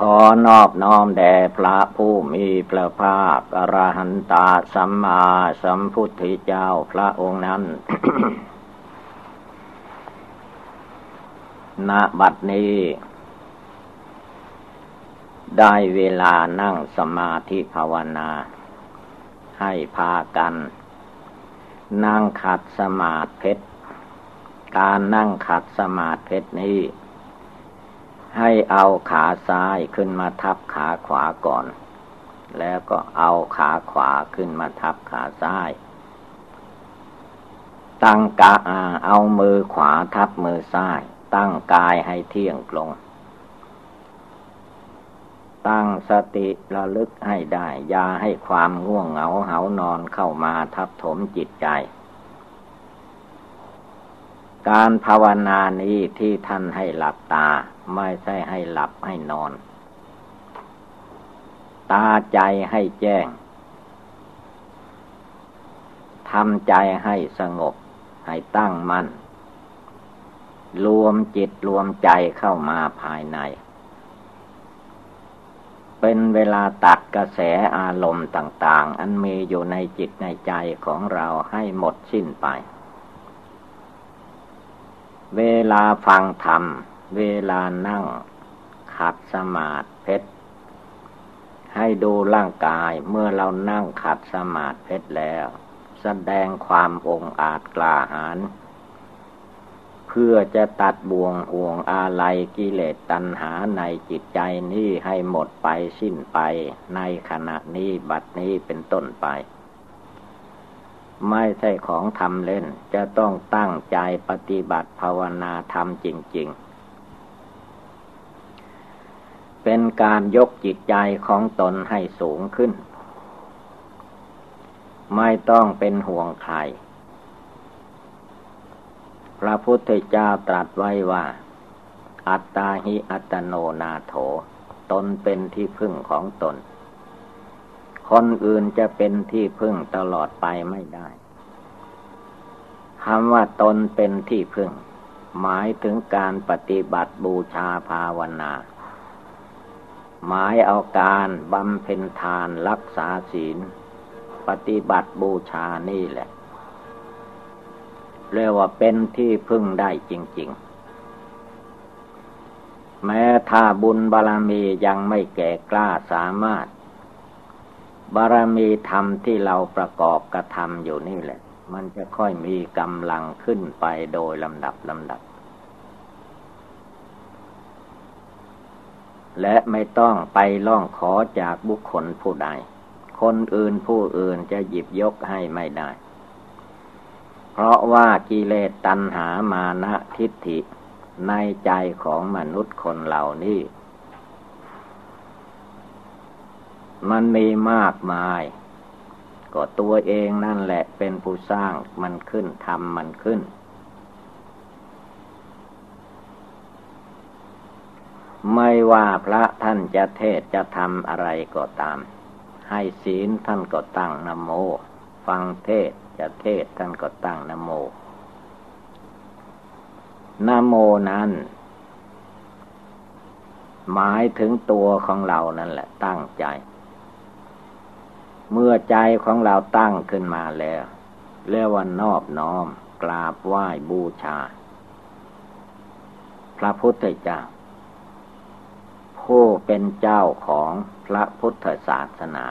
ขอนอบน้อมแด่พระผู้มีพระภาคอรหันตาสัมมาสัมพุทธเจ้าพระองค์นั้น ณ บัดนี้ ได้เวลานั่งสมาธิภาวนา ให้พากัน นั่งขัดสมาธิเพชร การนั่งขัดสมาธิเพชรนี้ ให้เอาขาซ้ายขึ้นมาทับขาขวาก่อน แล้วก็เอาขาขวาขึ้นมาทับขาซ้าย ตั้งกาเอามือขวาทับมือซ้าย ตั้งกายให้เที่ยงตรง ตั้งสติระลึกให้ได้อย่าให้ความง่วงเหงาเหานอนเข้ามาทับถมจิตใจการภาวนานี้ที่ท่านให้หลับตา ไม่ใช่ให้หลับให้นอน ตาใจให้แจ้งทำใจให้สงบ ให้ตั้งมัน่น รวมจิตรวมใจเข้ามาภายใน เป็นเวลาตัดกระแสอารมณ์ต่าง ๆ อันมีอยู่ในจิตในใจของเราให้หมดสิ้นไป เวลาฟังธรรม เวลานั่งขัดสมาธิเพชร ให้ดูร่างกายเมื่อเรานั่งขัดสมาธิเพชรแล้ว แสดงความองอาจกล้าหาญเพื่อจะตัดบ่วงห่วงอาลัยกิเลสตัณหาในจิตใจนี้ให้หมดไปสิ้นไปในขณะนี้บัดนี้เป็นต้นไป ไม่ใช่ของทำเล่นจะต้องตั้งใจปฏิบัติภาวนาทำจริง ๆ เป็นการยกจิตใจของตนให้สูงขึ้น ไม่ต้องเป็นห่วงใคร พระพุทธเจ้าตรัสไว้ว่า อัตตาหิอัตโนนาโถ ตนเป็นที่พึ่งของตน คนอื่นจะเป็นที่พึ่งตลอดไปไม่ได้คำว่าตนเป็นที่พึ่ง หมายถึงการปฏิบัติบูชาภาวนา หมายเอาการบำเพ็ญทานรักษาศีล ปฏิบัติบูชานี่แหละ เรียกว่าเป็นที่พึ่งได้จริง ๆ แม้ถ้าบุญบารมียังไม่แก่กล้าสามารถ บารมีธรรมที่เราประกอบกระทำอยู่นี่แหละ มันจะค่อยมีกำลังขึ้นไปโดยลำดับลำดับ และไม่ต้องไปล่องขอจากบุคคลผู้ใด คนอื่นผู้อื่นจะหยิบยกให้ไม่ได้ เพราะว่ากิเลสตัณหามานะทิฏฐิในใจของมนุษย์คนเหล่านี้ มันมีมากมาย ก็ตัวเองนั่นแหละเป็นผู้สร้างมันขึ้นทำมันขึ้น ไม่ว่าพระท่านจะเทศจะทำอะไรก็ตาม ให้ศีลท่านก็ตั้งนโม ฟังเทศจะเทศท่านก็ตั้งนโมนโมนั้น หมายถึงตัวของเรานั่นแหละ ตั้งใจ เมื่อใจของเราตั้งขึ้นมาแล้วเรียกว่านอบน้อมกราบไหว้บูชา พระพุทธเจ้า ผู้เป็นเจ้าของพระพุทธศาสนา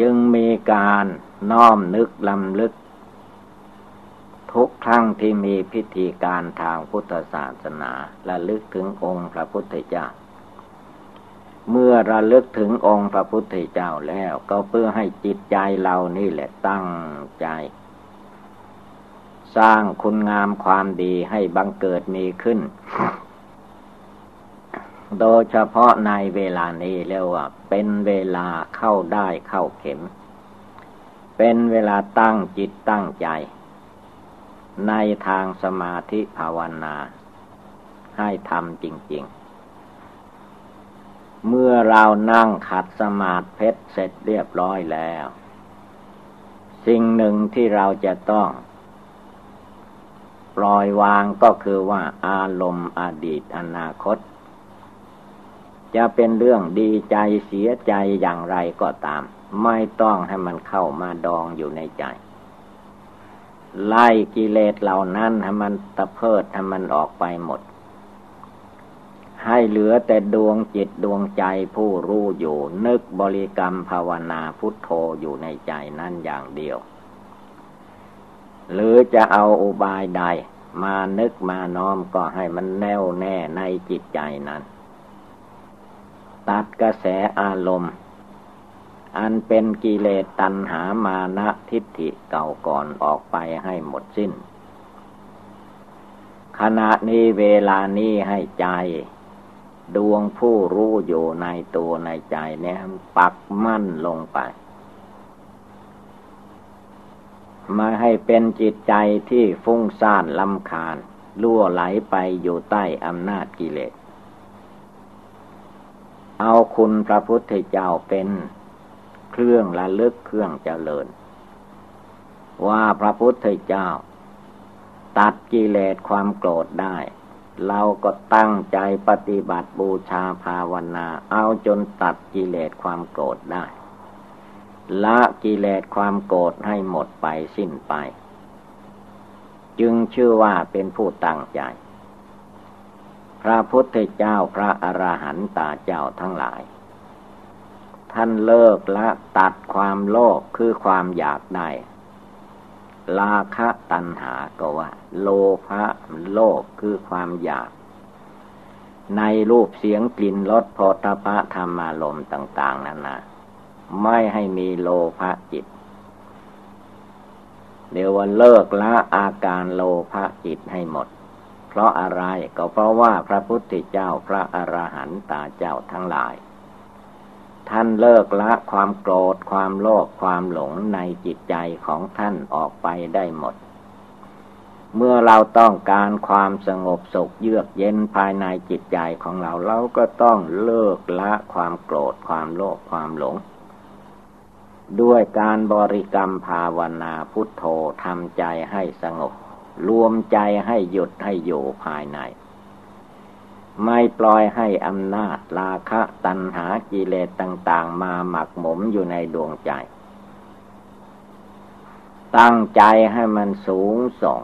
จึงมีการน้อมนึกลำลึก ทุกครั้งที่มีพิธีการทางพุทธศาสนาระลึกถึงองค์พระพุทธเจ้าเมื่อระลึกถึงองค์พระพุทธเจ้าแล้ว ก็เพื่อให้จิตใจเรานี่แหละตั้งใจ สร้างคุณงามความดีให้บังเกิดมีขึ้น โดยเฉพาะในเวลานี้เรียกว่า เป็นเวลาเข้าได้เข้าเข็ม เป็นเวลาตั้งจิตตั้งใจ ในทางสมาธิภาวนา ให้ทำจริง ๆเมื่อเรานั่งขัดสมาธิเพชรเสร็จเรียบร้อยแล้ว สิ่งหนึ่งที่เราจะต้อง ปล่อยวางก็คือว่าอารมณ์อดีตอนาคต จะเป็นเรื่องดีใจเสียใจอย่างไรก็ตาม ไม่ต้องให้มันเข้ามาดองอยู่ในใจ ไล่กิเลสเหล่านั้นให้มันตะเพิดให้มันออกไปหมด ให้เหลือแต่ดวงจิตดวงใจผู้รู้อยู่ นึกบริกรรมภาวนาพุทโธอยู่ในใจนั่นอย่างเดียว หรือจะเอาอุบายใด มานึกมาน้อมก็ให้มันแน่วแน่ในจิตใจนั้น ตัดกระแสอารมณ์ อันเป็นกิเลสตัณหามานะทิฏฐิเก่าก่อนออกไปให้หมดสิ้น ขณะนี้เวลานี้ให้ใจ ดวงผู้รู้อยู่ในตัวในใจเนี่ยปักมั่นลงไป มาให้เป็นจิตใจที่ฟุ้งซ่านลำคาญล่วไหลไปอยู่ใต้อำนาจกิเลส เอาคุณพระพุทธเจ้าเป็นเครื่องระลึกเครื่องเจริญ ว่าพระพุทธเจ้า ตัดกิเลสความโกรธได้ เราก็ตั้งใจปฏิบัติบูชาภาวนา เอาจนตัดกิเลสความโกรธได้ ละกิเลสความโกรธให้หมดไปสิ้นไป จึงชื่อว่าเป็นผู้ตั้งใจ พระพุทธเจ้าพระอระหันตาเจ้าทั้งหลาย ท่านเลิกละตัดความโลภคือความอยากได้ลาคะตัณหาก็ว่า โลภะโลภคือความอยาก ในรูปเสียงกลิ่นรสโพธพะธรรมารมต่าง ๆ นั่นนะ ไม่ให้มีโลภะจิต เดี๋ยววันเลิกละอาการโลภะจิตให้หมด เพราะอะไรก็เพราะว่าพระพุทธเจ้าพระอรหันตาเจ้าทั้งหลาย ท่านเลิกละความโกรธความโลภความหลงในจิตใจของท่านออกไปได้หมดเมื่อเราต้องการความสงบสุขเยือกเย็นภายในจิตใจของเรา เราก็ต้องเลิกละความโกรธความโลภความหลง ด้วยการบริกรรมภาวนาพุทโธทำใจให้สงบ รวมใจให้หยุดให้อยู่ภายใน ไม่ปล่อยให้อำนาจราคะตัณหากิเลสต่างๆ มาหมักหมมอยู่ในดวงใจ ตั้งใจให้มันสูงส่ง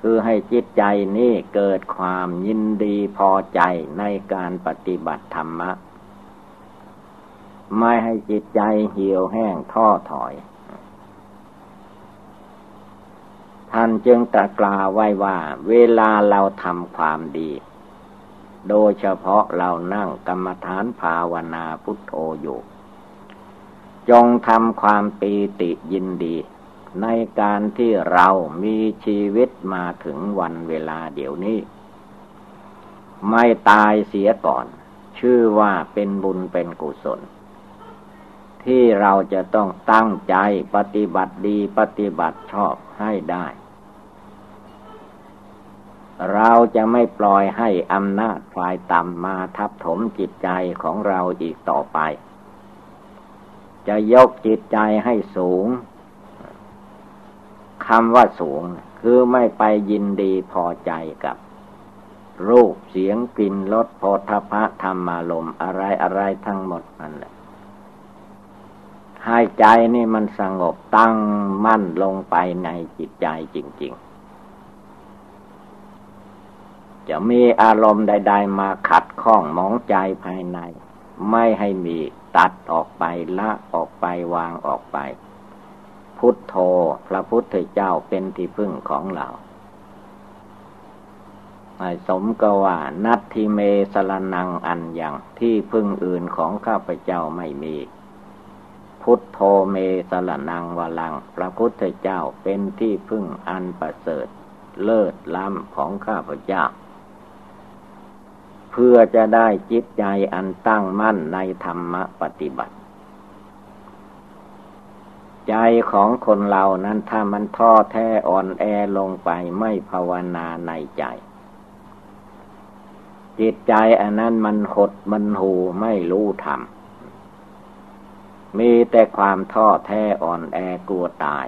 คือให้จิตใจนี้เกิดความยินดีพอใจในการปฏิบัติธรรมะ ไม่ให้จิตใจเหี่ยวแห้งท้อถอย ท่านจึงตรัสกล่าวไว้ว่า เวลาเราทำความดี โดยเฉพาะเรานั่งกรรมฐานภาวนาพุทโธอยู่ จงทำความปีติยินดี ในการที่เรามีชีวิตมาถึงวันเวลาเดี๋ยวนี้ ไม่ตายเสียก่อน ชื่อว่าเป็นบุญเป็นกุศล ที่เราจะต้องตั้งใจปฏิบัติดีปฏิบัติชอบให้ได้ เราจะไม่ปล่อยให้อำนาจฝ่ายต่ำมาทับถมจิตใจของเราอีกต่อไป จะยกจิตใจให้สูงคำว่าสูงคือไม่ไปยินดีพอใจกับรูปเสียงกลิ่นรสโพธพะธรรมารมอะไรอะไรทั้งหมดนั่นแหละ ให้ใจนี่มันสงบตั้งมั่นลงไปในจิตใจจริง ๆ จะมีอารมณ์ใด ๆ มาขัดข้องมองใจภายใน ไม่ให้มีตัดออกไปละออกไปวางออกไป พุทโธพระพุทธเจ้าเป็นที่พึ่งของเราสมกว่านัตทิเมสรนังอันยังที่พึ่งอื่นของข้าพเจ้าไม่มี พุทโธเมสรนังวลัง พระพุทธเจ้าเป็นที่พึ่งอันประเสริฐ เลิศล้ำของข้าพเจ้า เพื่อจะได้จิตใจอันตั้งมั่นในธรรมปฏิบัติ ใจของคนเรานั้นถ้ามันท้อแท้อ่อนแอลงไปไม่ภาวนาในใจจิตใจอันนั้นมันหดมันหูไม่รู้ธรรม มีแต่ความท้อแท้อ่อนแอกลัวตาย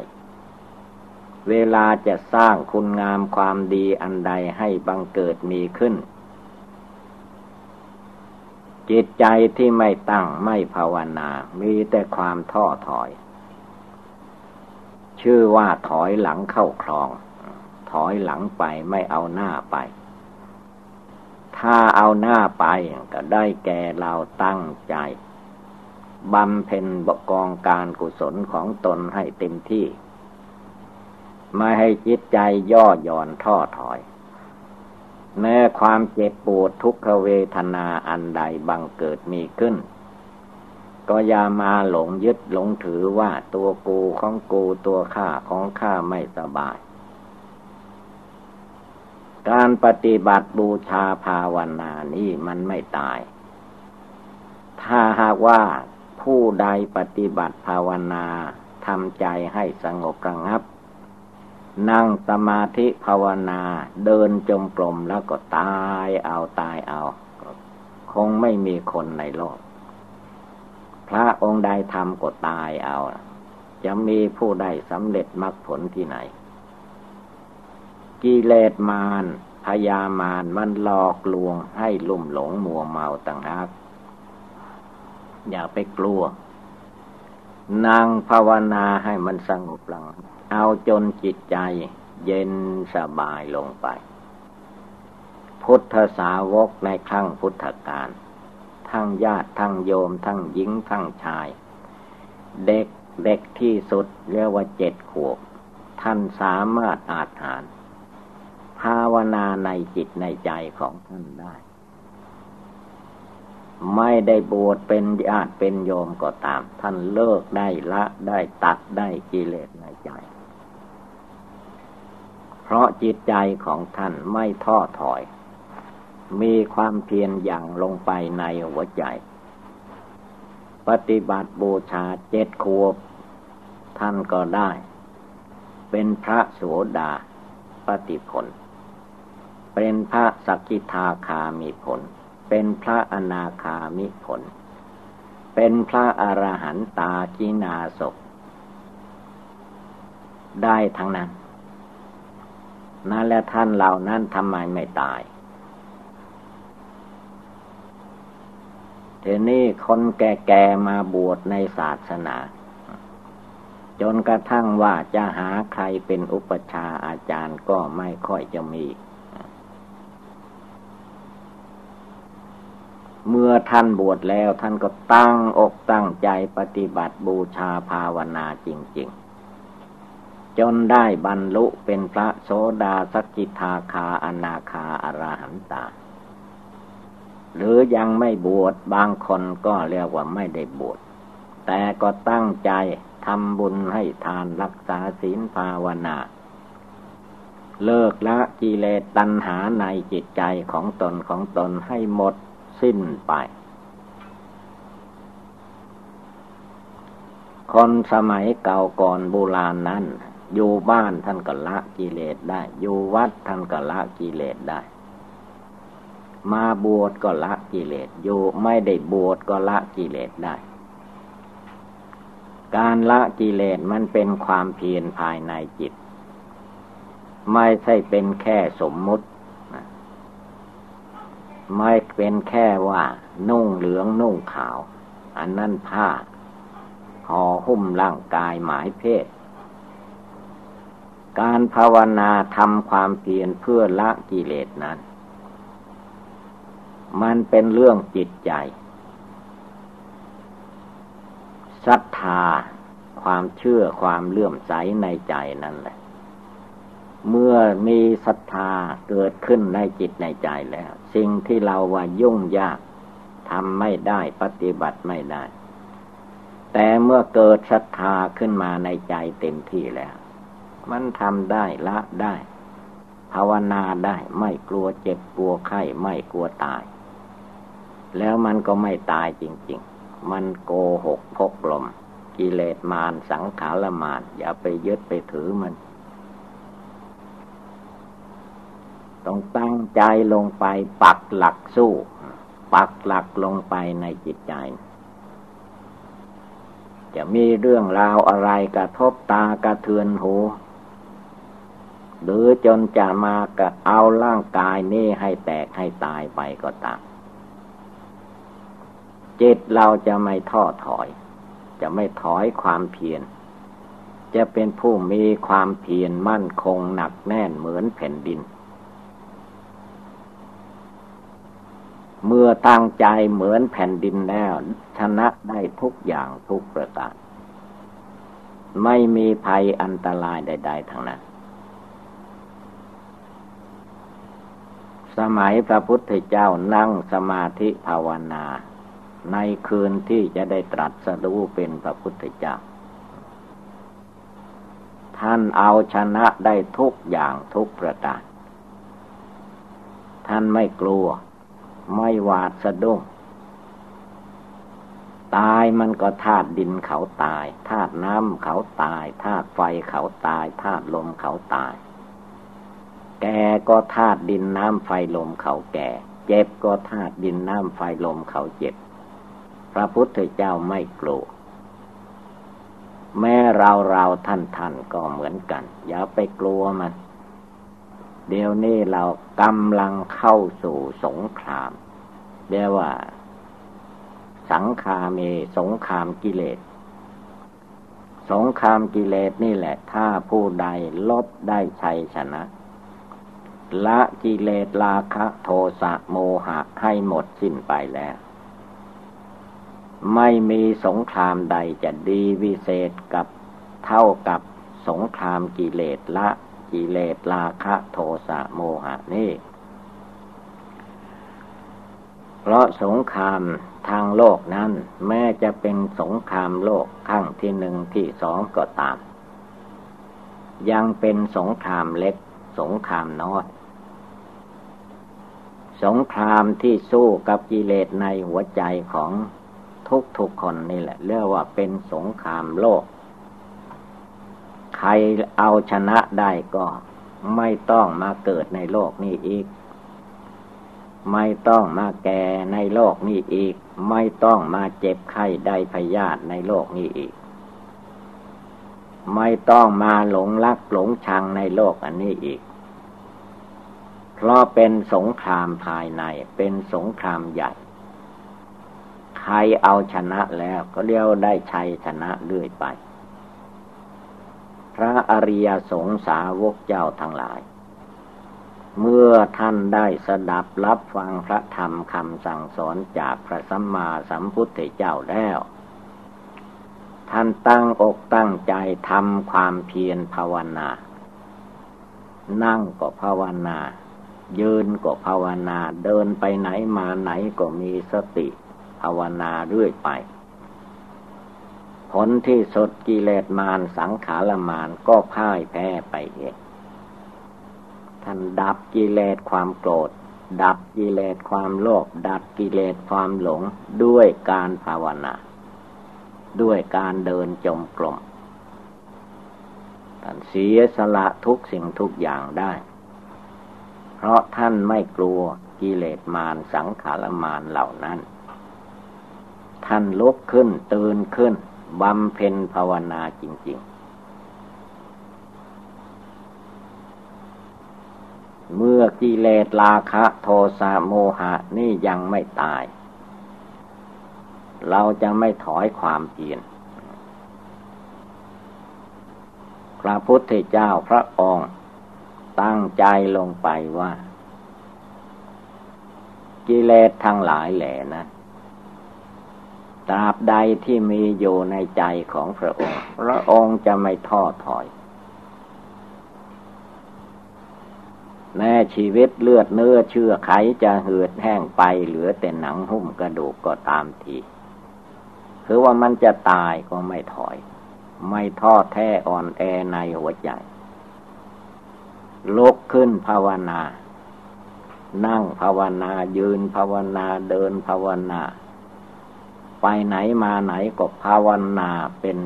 เวลาจะสร้างคุณงามความดีอันใดให้บังเกิดมีขึ้น จิตใจที่ไม่ตั้งไม่ภาวนา มีแต่ความท้อถอย ชื่อว่าถอยหลังเข้าคลอง ถอยหลังไปไม่เอาหน้าไปถ้าเอาหน้าไปก็ได้แก่เราตั้งใจ บำเพ็ญบกองการกุศลของตนให้เต็มที่ ไม่ให้จิตใจย่อหย่อนท้อถอย แม้ความเจ็บปวดทุกขเวทนาอันใดบังเกิดมีขึ้น ก็อย่ามาหลงยึดหลงถือว่าตัวกูของกูตัวข้าของข้าไม่สบาย การปฏิบัติบูชาภาวนานี้มันไม่ตายถ้าหากว่า ผู้ใดปฏิบัติภาวนาทำใจให้สงบระงับ นั่งสมาธิภาวนาเดินจมกลมแล้วก็ตายเอาตายเอา คงไม่มีคนในโลก พระองค์ใดทำก็ตายเอา จะมีผู้ใดสำเร็จมรรคผลที่ไหน กิเลสมารพยามารมันหลอกลวงให้ลุ่มหลงมัวเมาต่างหาก อย่าไปกลัว นั่งภาวนาให้มันสงบลัง เอาจนจิตใจเย็นสบายลงไป พุทธสาวกในครั้งพุทธกาลทั้งญาติทั้งโยมทั้งหญิงทั้งชาย เด็กเด็กที่สุดเรียกว่าเจ็ดขวบ ท่านสามารถอาจหาร ภาวนาในจิตในใจของท่านได้ ไม่ได้บวชเป็นญาติเป็นโยมก็ตาม ท่านเลิกได้ละได้ตัดได้กิเลสในใจ เพราะจิตใจของท่านไม่ท้อถอย มีความเพียรอย่างลงไปในหัวใจ ปฏิบัติบูชาเจ็ดขวบ ท่านก็ได้ เป็นพระโสดาปฏิผล เป็นพระสกิทาคามีผล เป็นพระอนาคามิผล เป็นพระอรหันตากินาศได้ทั้งนั้น นั่นและท่านเหล่านั้นทำไมไม่ตายทีนี้คนแก่ๆมาบวชในศาสนา จนกระทั่งว่าจะหาใครเป็นอุปชาอาจารย์ก็ไม่ค่อยจะมี เมื่อท่านบวชแล้วท่านก็ตั้งอกตั้งใจปฏิบัติบูชาภาวนาจริง ๆ จนได้บรรลุเป็นพระโสดาสกิทาคาอนาคาอรหันตา หรือยังไม่บวชบางคนก็เรียกว่าไม่ได้บวชแต่ก็ตั้งใจทำบุญให้ทานรักษาศีลภาวนา เลิกละกิเลสตัณหาในจิตใจของตนของตนให้หมด สิ้นไป คนสมัยเก่าก่อนโบราณนั้น อยู่บ้านท่านก็ละกิเลสได้ อยู่วัดท่านก็ละกิเลสได้ มาบวชก็ละกิเลส อยู่ไม่ได้บวชก็ละกิเลสได้ การละกิเลสมันเป็นความเพียรภายในจิต ไม่ใช่เป็นแค่สมมุติ ไม่เป็นแค่ว่า นุ่งเหลืองนุ่งขาว อันนั้นผ้าห่อหุ้มร่างกายหมายเพศ การภาวนาทำความเพียรเพื่อละกิเลสนั้น มันเป็นเรื่องจิตใจศรัทธาความเชื่อความเลื่อมใสในใจนั่นแหละ เมื่อมีศรัทธาเกิดขึ้นในจิตในใจแล้ว สิ่งที่เราว่ายุ่งยากทำไม่ได้ปฏิบัติไม่ได้ แต่เมื่อเกิดศรัทธาขึ้นมาในใจเต็มที่แล้ว มันทำได้ละได้ ภาวนาได้ไม่กลัวเจ็บกลัวไข้ไม่กลัวตาย แล้วมันก็ไม่ตายจริง ๆ มันโกหกพกลม กิเลสมารสังขารมารอย่าไปยึดไปถือมัน ต้องตั้งใจลงไปปักหลักสู้ ปักหลักลงไปในจิตใจ จะมีเรื่องราวอะไรกระทบตากระเทือนหู หรือจนจะมากะเอาร่างกายนี้ให้แตกให้ตายไปก็ตามจิตเราจะไม่ท้อถอย จะไม่ถอยความเพียรจะเป็นผู้มีความเพียรมั่นคงหนักแน่นเหมือนแผ่นดิน เมื่อตั้งใจเหมือนแผ่นดินแล้ว ชนะได้ทุกอย่างทุกประการ ไม่มีภัยอันตรายใด ๆ ทั้งนั้น สมัยพระพุทธเจ้านั่งสมาธิภาวนา ในคืนที่จะได้ตรัสรู้เป็นพระพุทธเจ้า ท่านเอาชนะได้ทุกอย่างทุกประการ ท่านไม่กลัว ไม่หวาดสะดุ้งตายมันก็ธาตุดินเขาตายธาตุน้ำเขาตายธาตุไฟเขาตายธาตุลมเขาตาย แก่ก็ธาตุดินน้ำไฟลมเขาแก่ เจ็บก็ธาตุดินน้ำไฟลมเขาเจ็บ พระพุทธเจ้าไม่กลัวแม้เราเราท่านท่านก็เหมือนกัน อย่าไปกลัวมัน เดี๋ยวนี้เรากำลังเข้าสู่สงครามเรียกว่า สังคาเมสงครามกิเลส สงครามกิเลสนี่แหละ ถ้าผู้ใดลบได้ชัยชนะ ละกิเลสราคะโทสะโมหะให้หมดสิ้นไปแล้ว ไม่มีสงครามใดจะดีวิเศษกับเท่ากับสงครามกิเลสละ กิเลสราคะโทสะโมหะนี่เพราะสงครามทางโลกนั้น แม้จะเป็นสงครามโลกขั้งที่หนึ่งที่สองก็ตาม ยังเป็นสงครามเล็ก สงครามน้อยสงครามที่สู้กับกิเลสในหัวใจของทุกทุกคนนี่แหละ เรียกว่าเป็นสงครามโลก ใครเอาชนะได้ก็ไม่ต้องมาเกิดในโลกนี้อีก ไม่ต้องมาแก่ในโลกนี้อีก ไม่ต้องมาเจ็บไข้ได้พยาธิในโลกนี้อีก ไม่ต้องมาหลงรักหลงชังในโลกอันนี้อีก เพราะเป็นสงครามภายในเป็นสงครามใหญ่ ใครเอาชนะแล้วก็เรียกได้ชัยชนะเรื่อยไป พระอริยสงสาวกเจ้าทั้งหลาย เมื่อท่านได้สดับรับฟังพระธรรมคำสั่งสอนจากพระสัมมาสัมพุทธเจ้าแล้ว ท่านตั้งอกตั้งใจทำความเพียรภาวนา นั่งก็ภาวนา ยืนก็ภาวนา เดินไปไหนมาไหนก็มีสติ ภาวนาเรื่อยไป ผลที่สดกิเลสมารสังขารมารก็พ่ายแพ้ไปเองท่านดับกิเลสความโกรธ ดับกิเลสความโลภดับกิเลสความหลงด้วยการภาวนา ด้วยการเดินจมกลมท่านเสียสละทุกสิ่งทุกอย่างได้ เพราะท่านไม่กลัวกิเลสมารสังขารมารเหล่านั้น ท่านลุกขึ้นตื่นขึ้น บำเพ็ญภาวนาจริง ๆ เมื่อกิเลสราคะโทสะโมหะนี่ยังไม่ตาย เราจะไม่ถอยความเพียรพระพุทธเจ้าพระองค์ตั้งใจลงไปว่า กิเลสทั้งหลายแหล่นะ ตราบใดที่มีอยู่ในใจของพระองค์ พระองค์จะไม่ท้อถอย แม้ชีวิตเลือดเนื้อเชื่อไขจะเหือดแห้งไปเหลือแต่หนังหุ้มกระดูกก็ตามทีคือว่ามันจะตายก็ไม่ถอย ไม่ท้อแท้อ่อนแอในหัวใจลุกขึ้นภาวนา นั่งภาวนายืนภาวนาเดินภาวนา ไปไหนมาไหนก็ภาวนาเป็น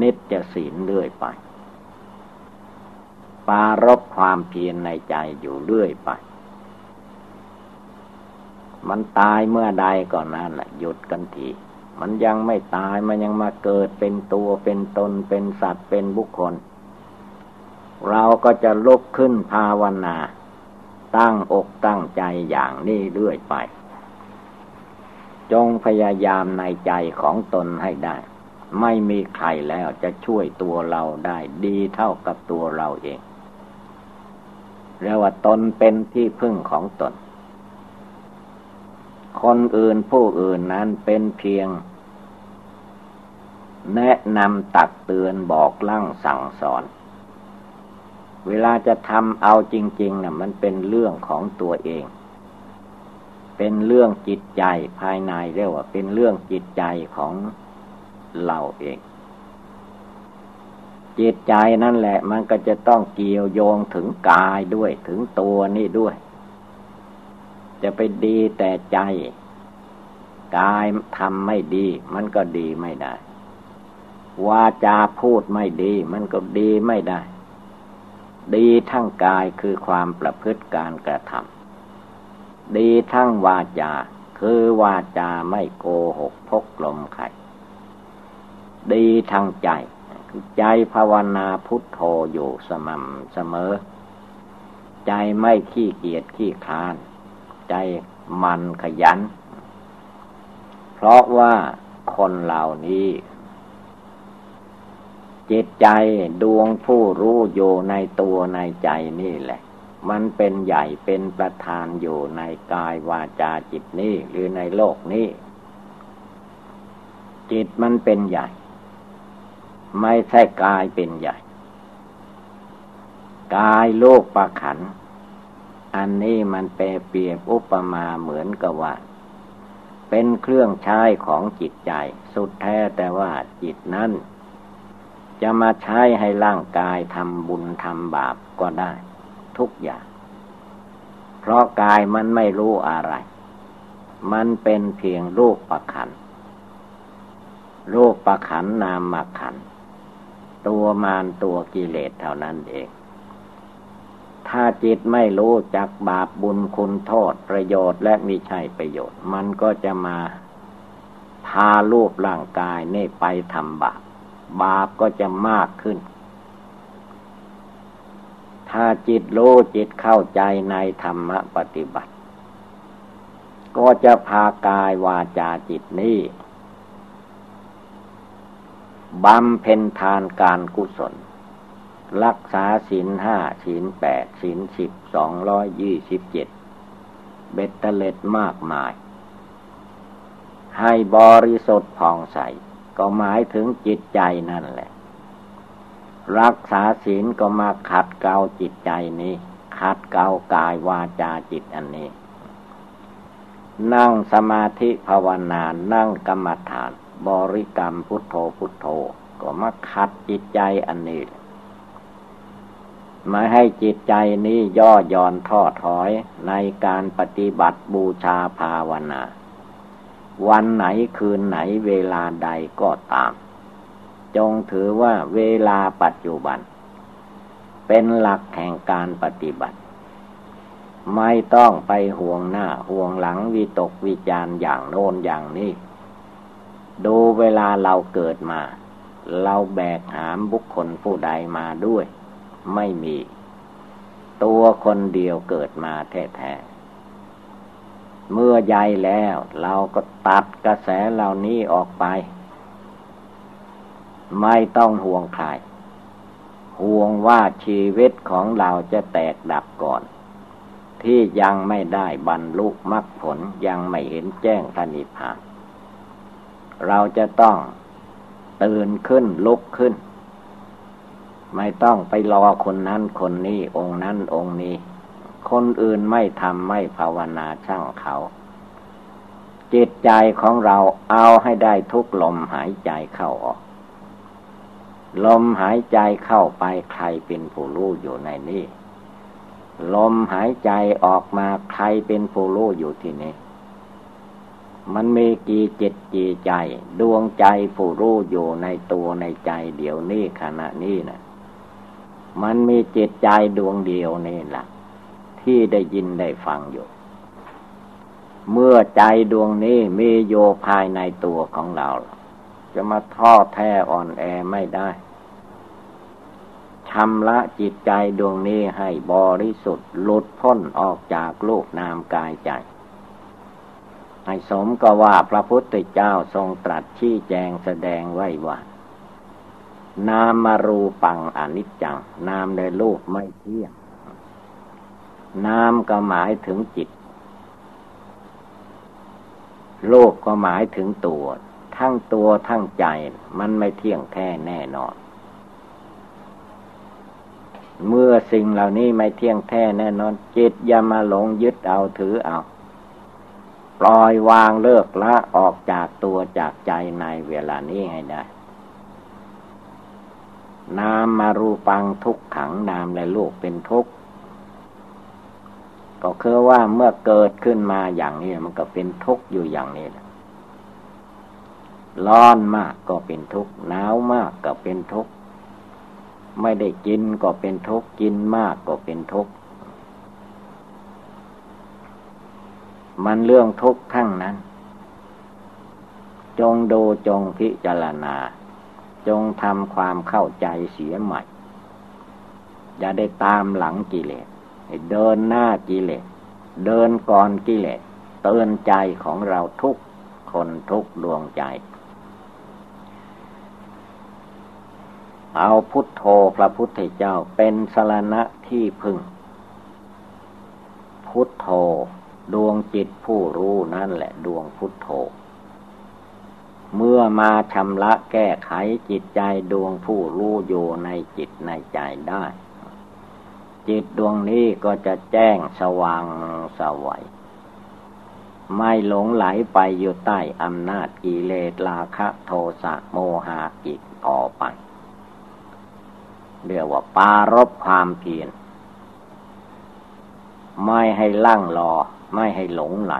นิจศีลเรื่อยไป ปารบความเพียรในใจอยู่เรื่อยไป มันตายเมื่อใดก่อนนั่นแหละหยุดกันที มันยังไม่ตายมันยังมาเกิดเป็นตัวเป็นตนเป็นสัตว์เป็นบุคคล เราก็จะลุกขึ้นภาวนา ตั้งอกตั้งใจอย่างนี้เรื่อยไป จงพยายามในใจของตนให้ได้ ไม่มีใครแล้วจะช่วยตัวเราได้ดีเท่ากับตัวเราเองเรียกว่าตนเป็นที่พึ่งของตน คนอื่นผู้อื่นนั้นเป็นเพียง แนะนำตักเตือนบอกลั่งสั่งสอน เวลาจะทำเอาจริงๆนะ่ะมันเป็นเรื่องของตัวเอง เป็นเรื่องจิตใจภายในเรียกว่า เป็นเรื่องจิตใจของเราเอง จิตใจนั่นแหละ มันก็จะต้องเกี่ยวโยงถึงกายด้วยถึงตัวนี่ด้วย จะไปดีแต่ใจ กายทำไม่ดี มันก็ดีไม่ได้วาจาพูดไม่ดี มันก็ดีไม่ได้ ดีทั้งกายคือความประพฤติการกระทำ ดีทั้งวาจา คือวาจาไม่โกหกพกลมไข่ดีทางใจ คือใจภาวนาพุทโธอยู่สม่ำเสมอ ใจไม่ขี้เกียจขี้คลาน ใจมันขยัน เพราะว่าคนเหล่านี้ จิตใจดวงผู้รู้อยู่ในตัวในใจนี่แหละ มันเป็นใหญ่เป็นประธานอยู่ในกายวาจาจิตนี้หรือในโลกนี้ จิตมันเป็นใหญ่ ไม่ใช่กายเป็นใหญ่ กายโลกประขัน อันนี้มันเปเปรียบอุปมาเหมือนกับว่า เป็นเครื่องใช้ของจิตใจ สุดแท้แต่ว่าจิตนั้นจะมาใช้ให้ร่างกายทำบุญทำบาปก็ได้ ทุกอย่าง เพราะกายมันไม่รู้อะไร มันเป็นเพียงรูปประขันรูปประขันนามขัน ตัวมารตัวกิเลสเท่านั้นเอง ถ้าจิตไม่รู้จักบาปบุญคุณโทษประโยชน์และมิใช่ประโยชน์ มันก็จะมาพาลูปร่างกายนี่ไปทำบาป บาปก็จะมากขึ้น ถ้าจิตรู้จิตเข้าใจในธรรมปฏิบัติ ก็จะพากายวาจาจิตนี้บำเพ็ญทานการกุศล รักษาศีลห้าศีลแปดศีลสิบสองร้อยยี่สิบเจ็ดเบ็ดเตล็ดมากมาย ให้บริสุทธิ์ผ่องใส ก็หมายถึงจิตใจนั่นแหละ รักษาศีลก็มาขัดเกลาจิตใจนี้ ขัดเกลากายวาจาจิตอันนี้ นั่งสมาธิภาวนา นั่งกรรมฐาน บริกรรมพุทโธพุทโธ ก็มาขัดจิตใจอันนี้มาให้จิตใจนี้ย่อย่อนท้อถอยในการปฏิบัติบูชาภาวนา วันไหนคืนไหนเวลาใดก็ตาม จงถือว่าเวลาปัจจุบัน เป็นหลักแห่งการปฏิบัติ ไม่ต้องไปห่วงหน้าห่วงหลังวิตกวิจารอย่างโน้นอย่างนี้ ดูเวลาเราเกิดมา เราแบกหามบุคคลผู้ใดมาด้วย ไม่มี ตัวคนเดียวเกิดมาแท้ๆเมื่อใหญ่แล้วเราก็ตัดกระแสเหล่านี้ออกไป ไม่ต้องห่วงใครห่วงว่าชีวิตของเราจะแตกดับก่อน ที่ยังไม่ได้บรรลุมรรคผลยังไม่เห็นแจ้งทนิพพานเราจะต้องตื่นขึ้นลุกขึ้น ไม่ต้องไปรอคนนั้นคนนี้องค์นั้นองค์นี้ คนอื่นไม่ทำไม่ภาวนาช่างเขา จิตใจของเราเอาให้ได้ทุกลมหายใจเข้าออก ลมหายใจเข้าไปใครเป็นผู้รู้อยู่ในนี้ลมหายใจออกมาใครเป็นผู้รู้อยู่ที่นี้มันมีกี่จิตกี่ใจ ดวงใจผู้รู้อยู่ในตัวในใจเดี๋ยวนี้ขณะนี้นะมันมีจิตใจดวงเดียวนี่แหละที่ได้ยินได้ฟังอยู่ เมื่อใจดวงนี้มีโยภายในตัวของเรา จะมาท้อแท้อ่อนแอไม่ได้ ชำระจิตใจดวงนี้ให้บริสุทธิ์หลุดพ้นออกจากโลกนามกายใจ ให้สมก็ว่าพระพุทธเจ้าทรงตรัสชี้แจงแสดงไว้ว่า นามมารูปังอนิจจัง นามในโลกไม่เที่ยง นามก็หมายถึงจิต โลกก็หมายถึงตัว ทั้งตัวทั้งใจมันไม่เที่ยงแท้แน่นอน เมื่อสิ่งเหล่านี้ไม่เที่ยงแท้แน่นอน จิตอย่ามาหลงยึดเอาถือเอา ปล่อยวางเลิกละออกจากตัวจากใจในเวลานี้ให้ได้ นามมารูปังทุกขังนามและลูกเป็นทุกข์ก็คือว่าเมื่อเกิดขึ้นมาอย่างนี้มันก็เป็นทุกข์อยู่อย่างนี้แหละร้อนมากก็เป็นทุกข์หนาวมากก็เป็นทุกข์ ไม่ได้กินก็เป็นทุกข์กินมากก็เป็นทุกข์มันเรื่องทุกข์ทั้งนั้น จงดูจงพิจารณา จงทำความเข้าใจเสียใหม่ อย่าได้ตามหลังกิเลสเดินหน้ากิเลสเดินก่อนกิเลสเตือนใจของเราทุกคนทุกดวงใจ เอาพุทโธพระพุทธเจ้าเป็นสรณะที่พึ่ง พุทโธดวงจิตผู้รู้นั่นแหละดวงพุทโธ เมื่อมาชำระแก้ไขจิตใจดวงผู้รู้อยู่ในจิตในใจได้ จิตดวงนี้ก็จะแจ้งสว่างสวัยไม่หลงไหลไปอยู่ใต้อำนาจกิเลสราคะโทสะโมหะอีกต่อไป เรียกว่าปารบความเพียรไม่ให้ลั่งรอ ไม่ให้หลงไหล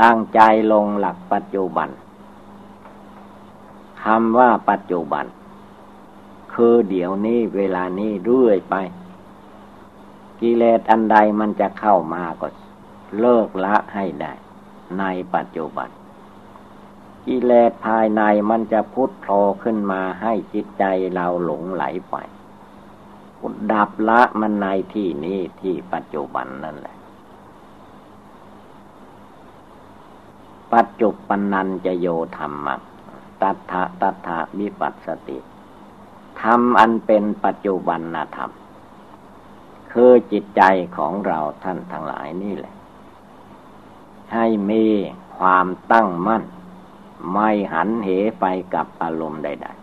ตั้งใจลงหลักปัจจุบันคำว่าปัจจุบัน คือเดี๋ยวนี้เวลานี้เรื่อยไป กิเลสอันใดมันจะเข้ามาก็เลิกละให้ได้ ในปัจจุบัน กิเลสภายในมันจะพุทโผล่ขึ้นมาให้จิตใจเราหลงไหลไปดับละมันในที่นี้ที่ปัจจุบันนั่นแหละ ปัจจุบันนันจะโยธรรมะตัทธะตัทธะวิปัสสติธรรมอันเป็นปัจจุบันธรรม คือจิตใจของเราท่านทั้งหลายนี่แหละ ให้มีความตั้งมั่น ไม่หันเหไปกับอารมณ์ใด ๆ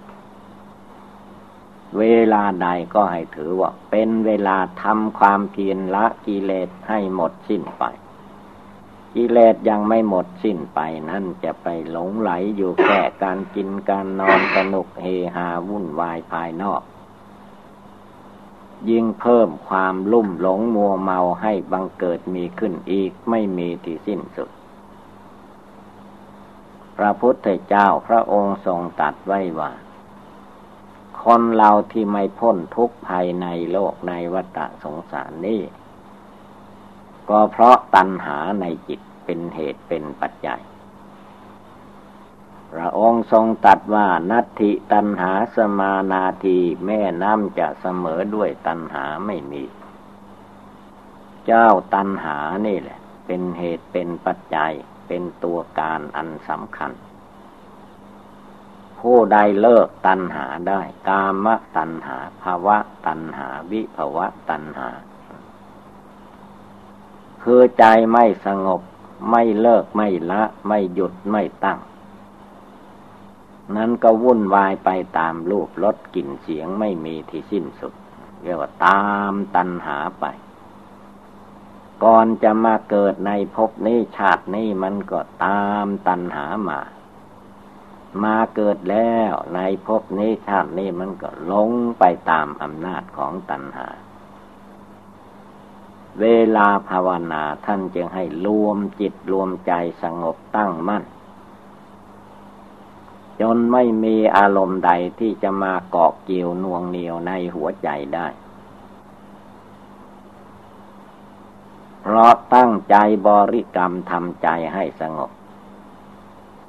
เวลาใดก็ให้ถือว่า เป็นเวลาทำความเพียรละกิเลสให้หมดสิ้นไป กิเลสยังไม่หมดสิ้นไปนั่นจะไปหลงไหลอยู่แค่การกินการนอนสนุกเฮฮาวุ่นวายภายนอก ยิ่งเพิ่มความลุ่มหลงมัวเมาให้บังเกิดมีขึ้นอีกไม่มีที่สิ้นสุด พระพุทธเจ้าพระองค์ทรงตัดไว้ว่า คนเราที่ไม่พ้นทุกภายในโลกในวัฏสงสารนี้ ก็เพราะตัณหาในจิตเป็นเหตุเป็นปัจจัย พระองค์ทรงตัดว่านัตถิตัณหาสมานาทีแม่น้ำจะเสมอด้วยตัณหาไม่มี เจ้าตัณหานี่แหละ เป็นเหตุเป็นปัจจัย เป็นตัวการอันสำคัญ ผู้ใดเลิกตัณหาได้ กามตัณหาภาวะตัณหา วิภาวะตัณหา คือใจไม่สงบไม่เลิกไม่ละไม่หยุดไม่ตั้ง นั้นก็วุ่นวายไปตามรูปรสกลิ่นเสียงไม่มีที่สิ้นสุด เรียกว่าตามตัณหาไป ก่อนจะมาเกิดในภพนี้ชาตินี้มันก็ตามตัณหามา มาเกิดแล้วในภพนี้ชาตินี้มันก็หลงไปตามอำนาจของตัณหา เวลาภาวนาท่านจึงให้รวมจิตรวมใจสงบตั้งมั่น จนไม่มีอารมณ์ใดที่จะมาเกาะเกี่ยวนวงเหนียวในหัวใจได้ เพราะตั้งใจบริกรรมทำใจให้สงบ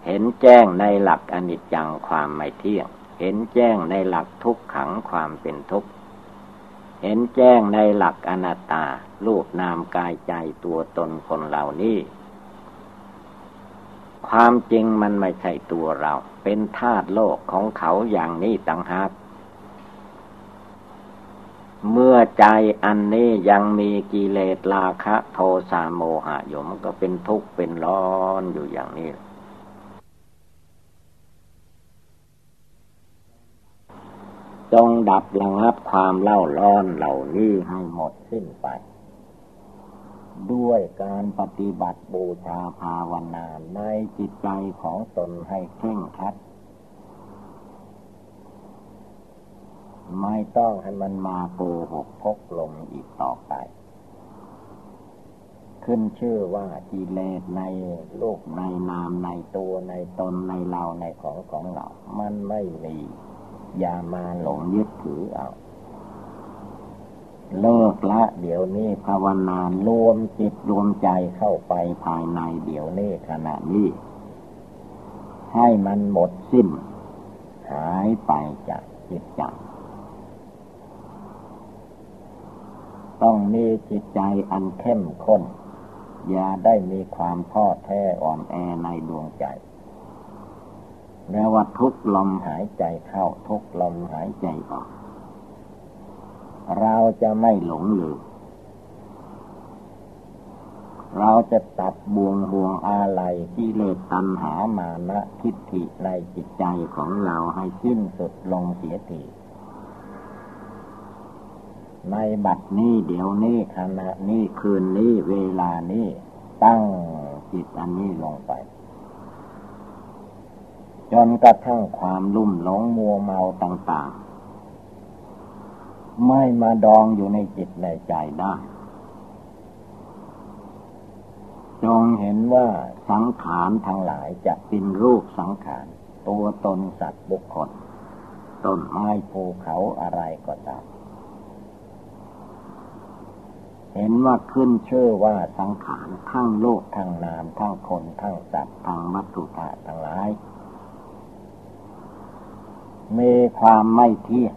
เห็นแจ้งในหลักอนิจจังความไม่เที่ยง เห็นแจ้งในหลักทุกขังความเป็นทุกข์ เห็นแจ้งในหลักอนัตตารูปนามกายใจตัวตนคนเหล่านี้ ความจริงมันไม่ใช่ตัวเรา เป็นธาตุโลกของเขาอย่างนี้ต่างหาก เมื่อใจอันนี้ยังมีกิเลสราคะโทสะโมหะอยู่มันก็เป็นทุกข์เป็นร้อนอยู่อย่างนี้ จงดับระงับความเล่าร้อนเหล่านี้ให้หมดสิ้นไป ด้วยการปฏิบัติบูชาภาวนาในจิตใจของตนให้เคร่งครัด ไม่ต้องให้มันมาโกหกพกลมอีกต่อไป ขึ้นชื่อว่ากิเลสในโลกในนามในตัวในตนในเราในของของเรา มันไม่มี อย่ามาหลงยึดถือเอาเลิกละเดี๋ยวนี้ภาวนารวมจิตรวมใจเข้าไปภายในเดี๋ยวนี้ขณะนี้ ให้มันหมดสิ้น หายไปจากจิตใจ ต้องมีจิตใจอันเข้มข้น อย่าได้มีความท้อแท้อ่อนแอในดวงใจ แล้วว่าทุกลมหายใจเข้าทุกลมหายใจออก เราจะไม่หลงลืมเราจะตัดบ่วงห่วงอะไรที่เลตัณหามานะทิฏฐิในจิตใจของเราให้สิ้นสุดลงเสียที ในบัดนี้เดี๋ยวนี้ขณะนี้คืนนี้เวลานี้ตั้งจิตอันนี้ลงไป จนกระทั่งความลุ่มหลงมัวเมาต่าง ๆ ไม่มาดองอยู่ในจิตในใจได้จงเห็นว่าสังขารทั้งหลายจะเป็นรูปสังขาร ตัวตนสัตว์บุคคล ต้นไม้ภูเขาอะไรก็ตาม เห็นว่าขึ้นชื่อว่าสังขารทั้งโลกทั้งนามทั้งคนทั้งสัตว์ทั้งวัตถุธาตุทั้งหลาย มีความไม่เที่ยง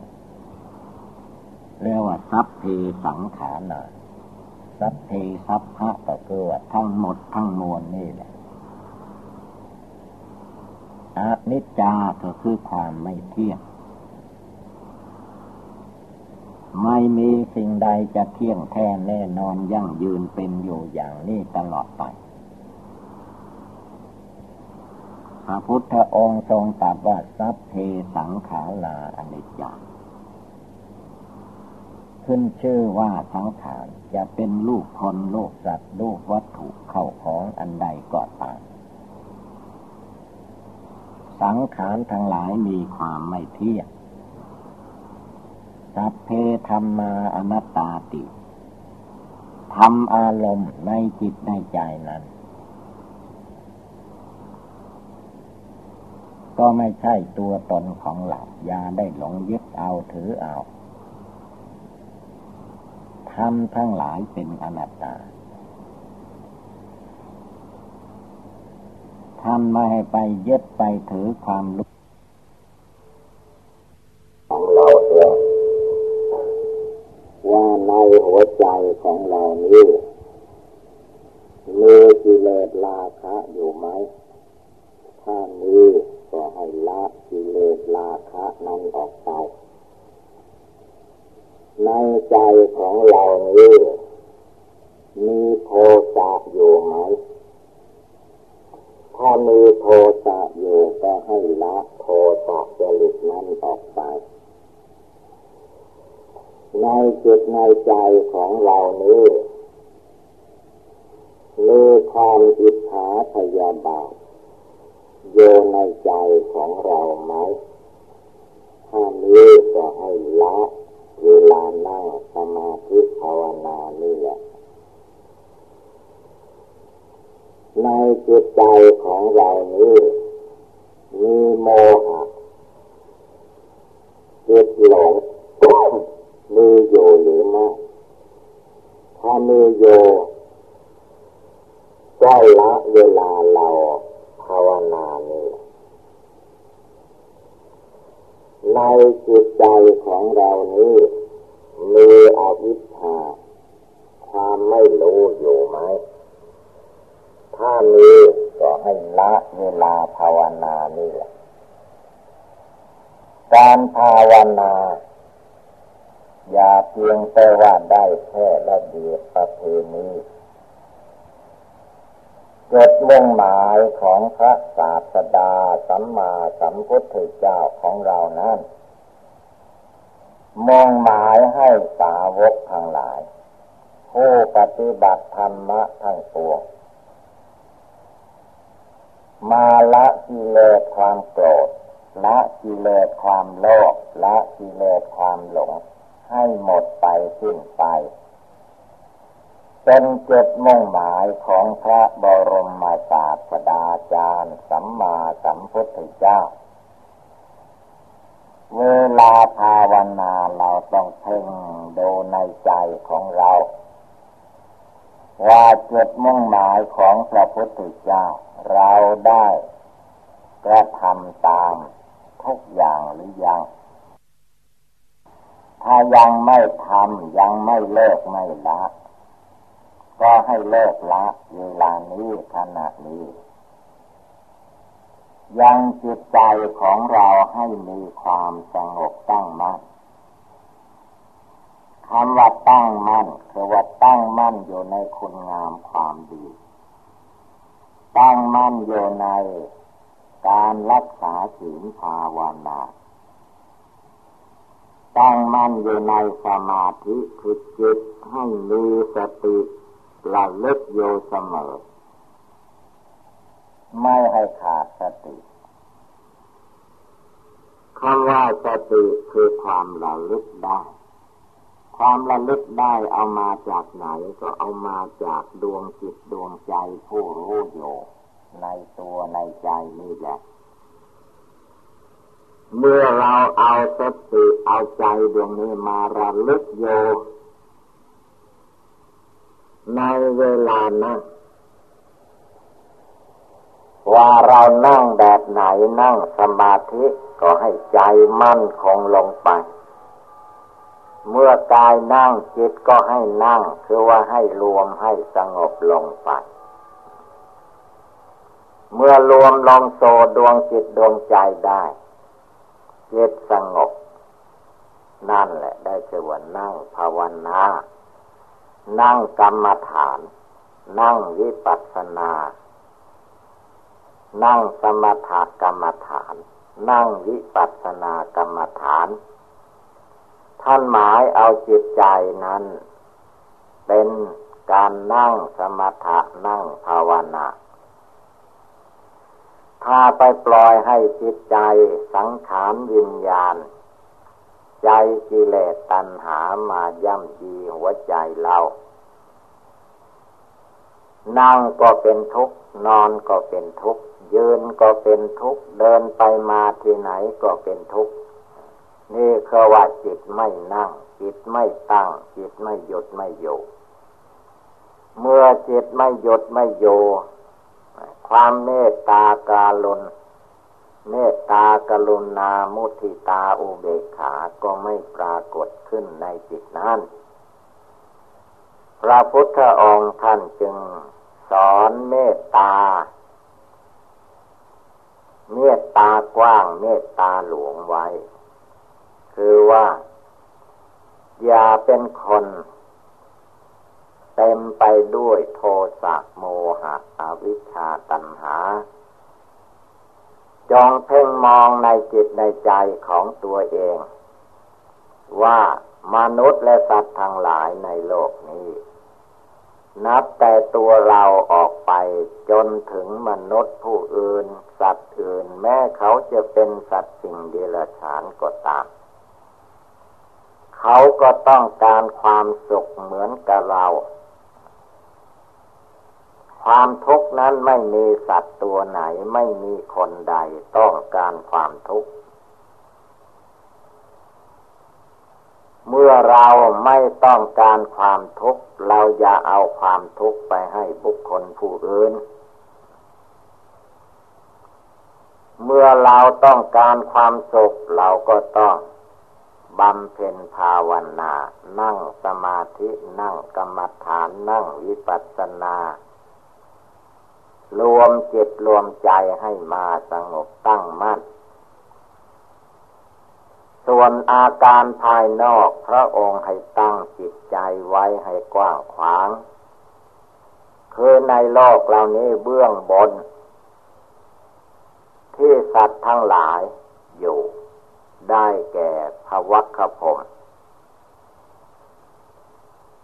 เรียกว่าสัพเพสังขาราสัพเพสัพพะก็คือว่าทั้งหมดทั้งมวลนี่แหละอนิจจาก็คือความไม่เที่ยง ไม่มีสิ่งใดจะเที่ยงแท้แน่นอนยั่งยืนเป็นอยู่อย่างนี้ตลอดไป พระพุทธองค์ทรงตรัสว่าสัพเพสังขาราอนิจจาขึ้นชื่อว่าสังขารจะเป็นลูกคนลูกสัตว์ลูกวัตถุเข้าของอันใดก็ตามสังขารทั้งหลายมีความไม่เที่ยง สัพเพธรรมาอนัตตาติทำอารมณ์ในจิตในใจนั้น ก็ไม่ใช่ตัวตนของเราอย่าได้หลงยึดเอาถือเอาทำทั้งหลายเป็นอนัตตาทำไม่ให้ไปยึดไปถือความรู้ของเราเองว่าใน หัวใจของเรานี้มีกิเลสราคะอยู่ไหม ถ้ามีก็ให้ละกิเลสราคะนั้นออกไป ในใจของเรานี้มีโทสะอยู่ไหม ถ้ามีโทสะอยู่ก็ให้ละโทสะจริตนั้นออกไป ในจิตในใจของเรานี้มีความอิจฉาพยาบาทโยในใจของเราไหมถ้ามีก็ให้ละเวลาหน้าสมาธิภาวนานี่แหละในจิตใจของเรานี้มีโมหะจิตหลง มีอยู่หรือไม่ถ้ามีอยู่ก็ละเวลาเราภาวนานี่ในจิตใจของเรานี้มีอวิชชาความไม่รู้อยู่ไหม ถ้ามีก็ให้ละเวลาภาวนานี่แหละการภาวนา อย่าเพียงแต่ว่าได้แค่ระเบียบประเพณีจดมุ่งหมายของพระศาสดาสัมมาสัมพุทธเจ้าของเรานั้นมุ่งหมายให้สาวกทั้งหลาย ผู้ปฏิบัติธรรมะทั้งปวงมาละกิเลสความโกรธละกิเลสความโลภละกิเลสความหลง ให้หมดไปสิ้นไป เป็นจุดมุ่งหมายของพระบรมศาสดาจารย์สัมมาสัมพุทธเจ้า เวลาภาวนาเราต้องเพ่งดูในใจของเรา ว่าจุดมุ่งหมายของพระพุทธเจ้า เราได้กระทำตามทุกอย่างหรือยัง ถ้ายังไม่ทำยังไม่เลิกไม่ละ ก็ให้เลิกละเวลานี้ขณะนี้ ยังจิตใจของเราให้มีความสงบตั้งมั่นคำว่าตั้งมั่นคือว่าตั้งมั่นอยู่ในคุณงามความดี ตั้งมั่นอยู่ในการรักษาศีลภาวนา ตั้งมั่นอยู่ในสมาธิคือจิตให้มีสติระลึกโยเสมอ ไม่ให้ขาดสติคำว่าสติคือความระลึกได้ ความระลึกได้เอามาจากไหนก็เอามาจากดวงจิตดวงใจผู้รู้อยู่ในตัวในใจนี่แหละ เมื่อเราเอาสติเอาใจดวงนี้มาระลึกโยในเวลานั่งว่าเรานั่งแบบไหนนั่งสมาธิก็ให้ใจมั่นคงลงไป เมื่อกายนั่งจิตก็ให้นั่ง คือว่าให้รวมให้สงบลงไป เมื่อรวมลงโซดวงจิตดวงใจได้ จิตสงบ นั่นแหละ ได้ชื่อว่านั่งภาวนา นั่งกรรมฐาน นั่งวิปัสสนา นั่งสมถกรรมฐาน นั่งวิปัสสนากรรมฐาน ท่านหมายเอาจิตใจนั้น เป็นการนั่งสมถะนั่งภาวนา ถ้าไปปล่อยให้จิตใจสังขารวิญญาณ ใจกิเลสตัณหามาย่ำยีหัวใจเรานั่งก็เป็นทุกข์นอนก็เป็นทุกข์ยืนก็เป็นทุกข์เดินไปมาที่ไหนก็เป็นทุกข์นี่คือว่าจิตไม่นั่ง จิตไม่ตั้ง จิตไม่หยุดไม่อยู่ เมื่อจิตไม่หยุดไม่อยู่ ความเมตตาการุณเมตตากรุณามุทิตาอุเบกขา ก็ไม่ปรากฏขึ้นในจิตนั้น พระพุทธองค์ท่านจึงสอนเมตตา เมตตากว้างเมตตาหลวงไว้ คือว่า อย่าเป็นคน เต็มไปด้วยโทสะโมหะอวิชชาตัณหา จองเพ่งมองในจิตในใจของตัวเอง ว่ามนุษย์และสัตว์ทั้งหลายในโลกนี้ นับแต่ตัวเราออกไปจนถึงมนุษย์ผู้อื่น สัตว์อื่นแม้เขาจะเป็นสัตว์สิ่งเดรัจฉานก็ตามเขาก็ต้องการความสุขเหมือนกับเรา ความทุกข์นั้นไม่มีสัตว์ตัวไหนไม่มีคนใดต้องการความทุกข์ เมื่อเราไม่ต้องการความทุกข์ เราอย่าเอาความทุกข์ไปให้บุคคลผู้อื่น เมื่อเราต้องการความสุขเราก็ต้องบำเพ็ญภาวนา นั่งสมาธิ นั่งกรรมฐาน นั่งวิปัสสนา รวมจิตรวมใจให้มาสงบตั้งมั่น ส่วนอาการภายนอกพระองค์ให้ตั้งจิตใจไว้ให้กว้างขวาง คือในโลกเหล่านี้เบื้องบน ที่สัตว์ทั้งหลายอยู่ ได้แก่ภวัคพรม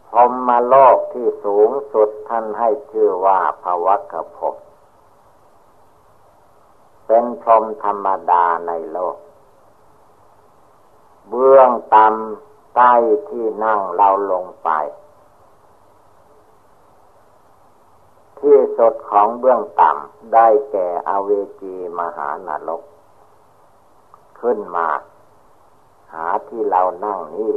พรมมาโลกที่สูงสุดท่านให้ชื่อว่าภวัคพเป็นพรมธรรมดาในโลก เบื้องต่ำใต้ที่นั่งเราลงไป ที่สุดของเบื้องต่ำได้แก่อเวจีมหานรก ขึ้นมา หาที่เรานั่งนี้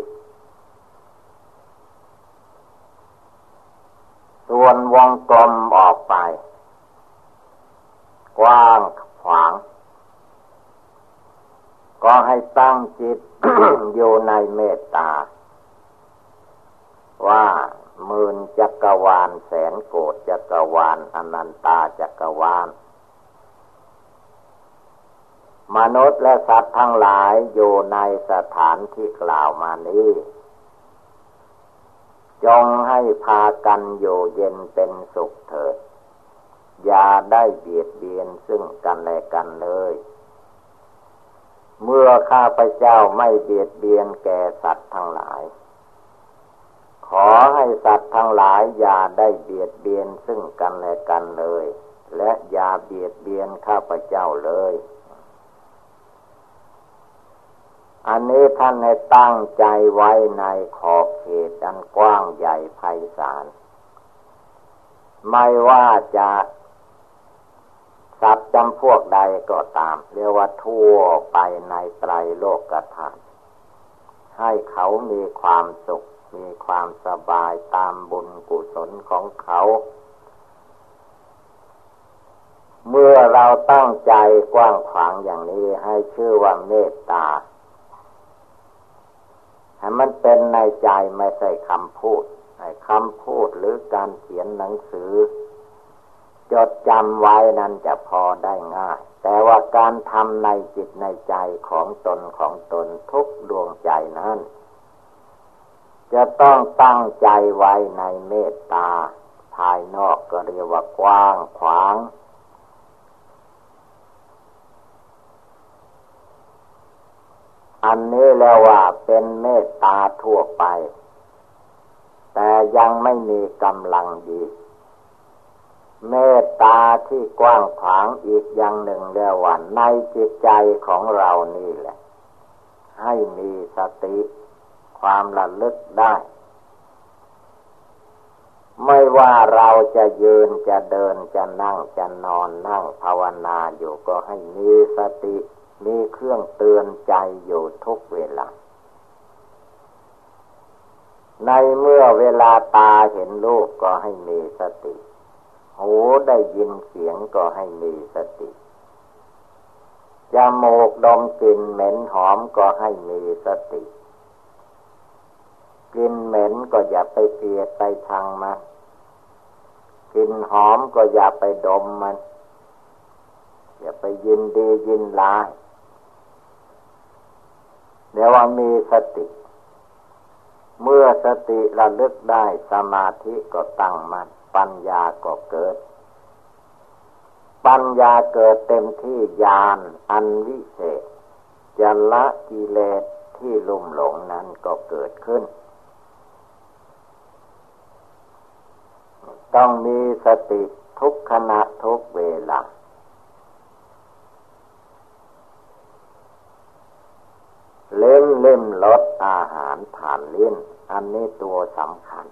ส่วนวงกลมออกไป กว้างขวาง ก็ให้ตั้งจิตอยู่ในเมตตา ว่าหมื่นจักรวาลแสนโกดจักรวาลอนันตาจักรวาล มนุษย์และสัตว์ทั้งหลายอยู่ในสถานที่กล่าวมานี้ จงให้พากันอยู่เย็นเป็นสุขเถิด อย่าได้เบียดเบียนซึ่งกันและกันเลย เมื่อข้าพเจ้าไม่เบียดเบียนแก่สัตว์ทั้งหลาย ขอให้สัตว์ทั้งหลายอย่าได้เบียดเบียนซึ่งกันและกันเลย และอย่าเบียดเบียนข้าพเจ้าเลย อันนี้ท่านให้ตั้งใจไว้ในขอบเขตอันกว้างใหญ่ไพศาล ไม่ว่าจะสัตว์จำพวกใดก็ตาม เรียกว่าทั่วไปในไตรโลกกฐานให้เขามีความสุข มีความสบายตามบุญกุศลของเขา เมื่อเราตั้งใจกว้างขวางอย่างนี้ให้ชื่อว่าเมตตา ให้มันเป็นในใจไม่ใช่คำพูดคำพูดหรือการเขียนหนังสือ จดจำไว้นั้นจะพอได้ง่าย แต่ว่าการทำในจิตในใจของตนของตนทุกดวงใจนั้น จะต้องตั้งใจไว้ในเมตตา ภายนอกก็เรียกว่ากว้างขวาง อันนี้แล้วว่าเป็นเมตตาทั่วไป แต่ยังไม่มีกำลังดี เมตตาที่กว้างขวางอีกอย่างหนึ่งแล้วว่าในจิตใจของเรานี่แหละ ให้มีสติความระลึกได้ ไม่ว่าเราจะยืนจะเดินจะนั่งจะนอนนั่งภาวนาอยู่ก็ให้มีสติ มีเครื่องเตือนใจอยู่ทุกเวลา ในเมื่อเวลาตาเห็นรูปก็ให้มีสติ หูได้ยินเสียงก็ให้มีสติจมูกดมกลิ่นเหม็นหอมก็ให้มีสติกลิ่นเหม็นก็อย่าไปเกลียดไปชังมันกลิ่นหอมก็อย่าไปดมมัน อย่าไปยินดียินร้าย เดี๋ยวว่ามีสติ เมื่อสติระลึกได้สมาธิก็ตั้งมัน่นปัญญาก็เกิด ปัญญาเกิดเต็มที่ญาณอันวิเศษจะละกิเลสที่ลุ่มหลงนั้นก็เกิดขึ้น ต้องมีสติทุกขณะทุกเวลา เล่มเล่มลดอาหารผ่านลิ้นอันนี้ตัวสำคัญ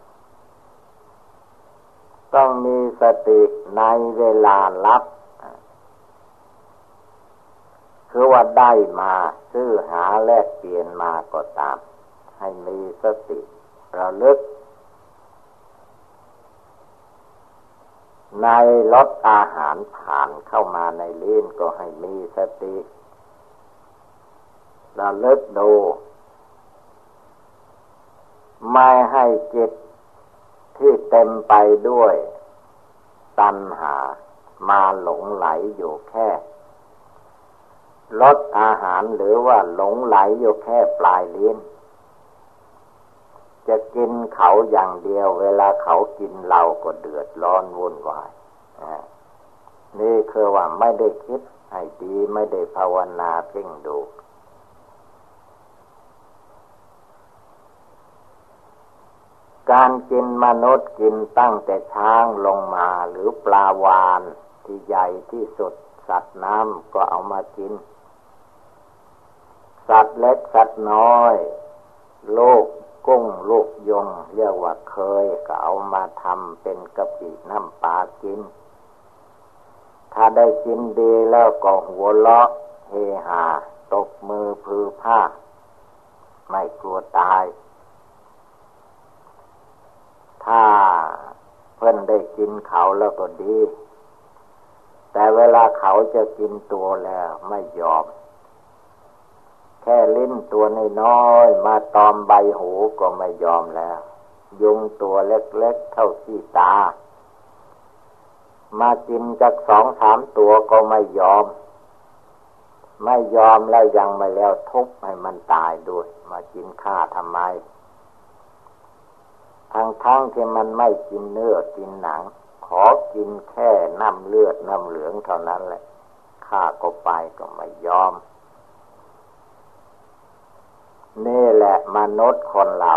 ต้องมีสติในเวลารับคือว่าได้มาซื้อหาแลกเปลี่ยนมาก็ตาม ให้มีสติระลึก ในรสอาหารผ่านเข้ามาในลิ้นก็ให้มีสติ ระลึกดู ไม่ให้จิตที่เต็มไปด้วย ตัณหามาหลงไหลอยู่แค่ลดอาหารหรือว่าหลงไหลอยู่แค่ปลายลิ้น จะกินเขาอย่างเดียว เวลาเขากินเราก็เดือดร้อนวุ่นวายนี่คือว่าไม่ได้คิดให้ดีไม่ได้ภาวนาเพ่งดู การกินมนุษย์กินตั้งแต่ช้างลงมาหรือปลาวานที่ใหญ่ที่สุด สัตว์น้ำก็เอามากิน สัตว์เล็กสัตว์น้อย โลกกุ้งลูกยงเรียกว่าเคยก็เอามาทำเป็นกะปิน้ำปลากิน ถ้าได้กินดีแล้วก็หัวเราะเฮฮาตบมือพือผ้า ไม่กลัวตาย ถ้าเพื่อนได้กินเขาแล้วก็ดี แต่เวลาเขาจะกินตัวแล้วไม่ยอม แค่ลิ้นตัวน้อยๆมาตอมใบหูก็ไม่ยอมแล้ว ยุงตัวเล็กๆเท่าที่ตา มากินจากสองสามตัวก็ไม่ยอม ไม่ยอมแล้วยังไม่แล้วทุบให้มันตายด้วย มากินข้าทำไม ทั้งทั้งที่มันไม่กินเนื้อกินหนัง ขอกินแค่น้ำเลือดน้ำเหลืองเท่านั้นแหละข้าก็ไปก็ไม่ยอม นี่แหละมนุษย์คนเรา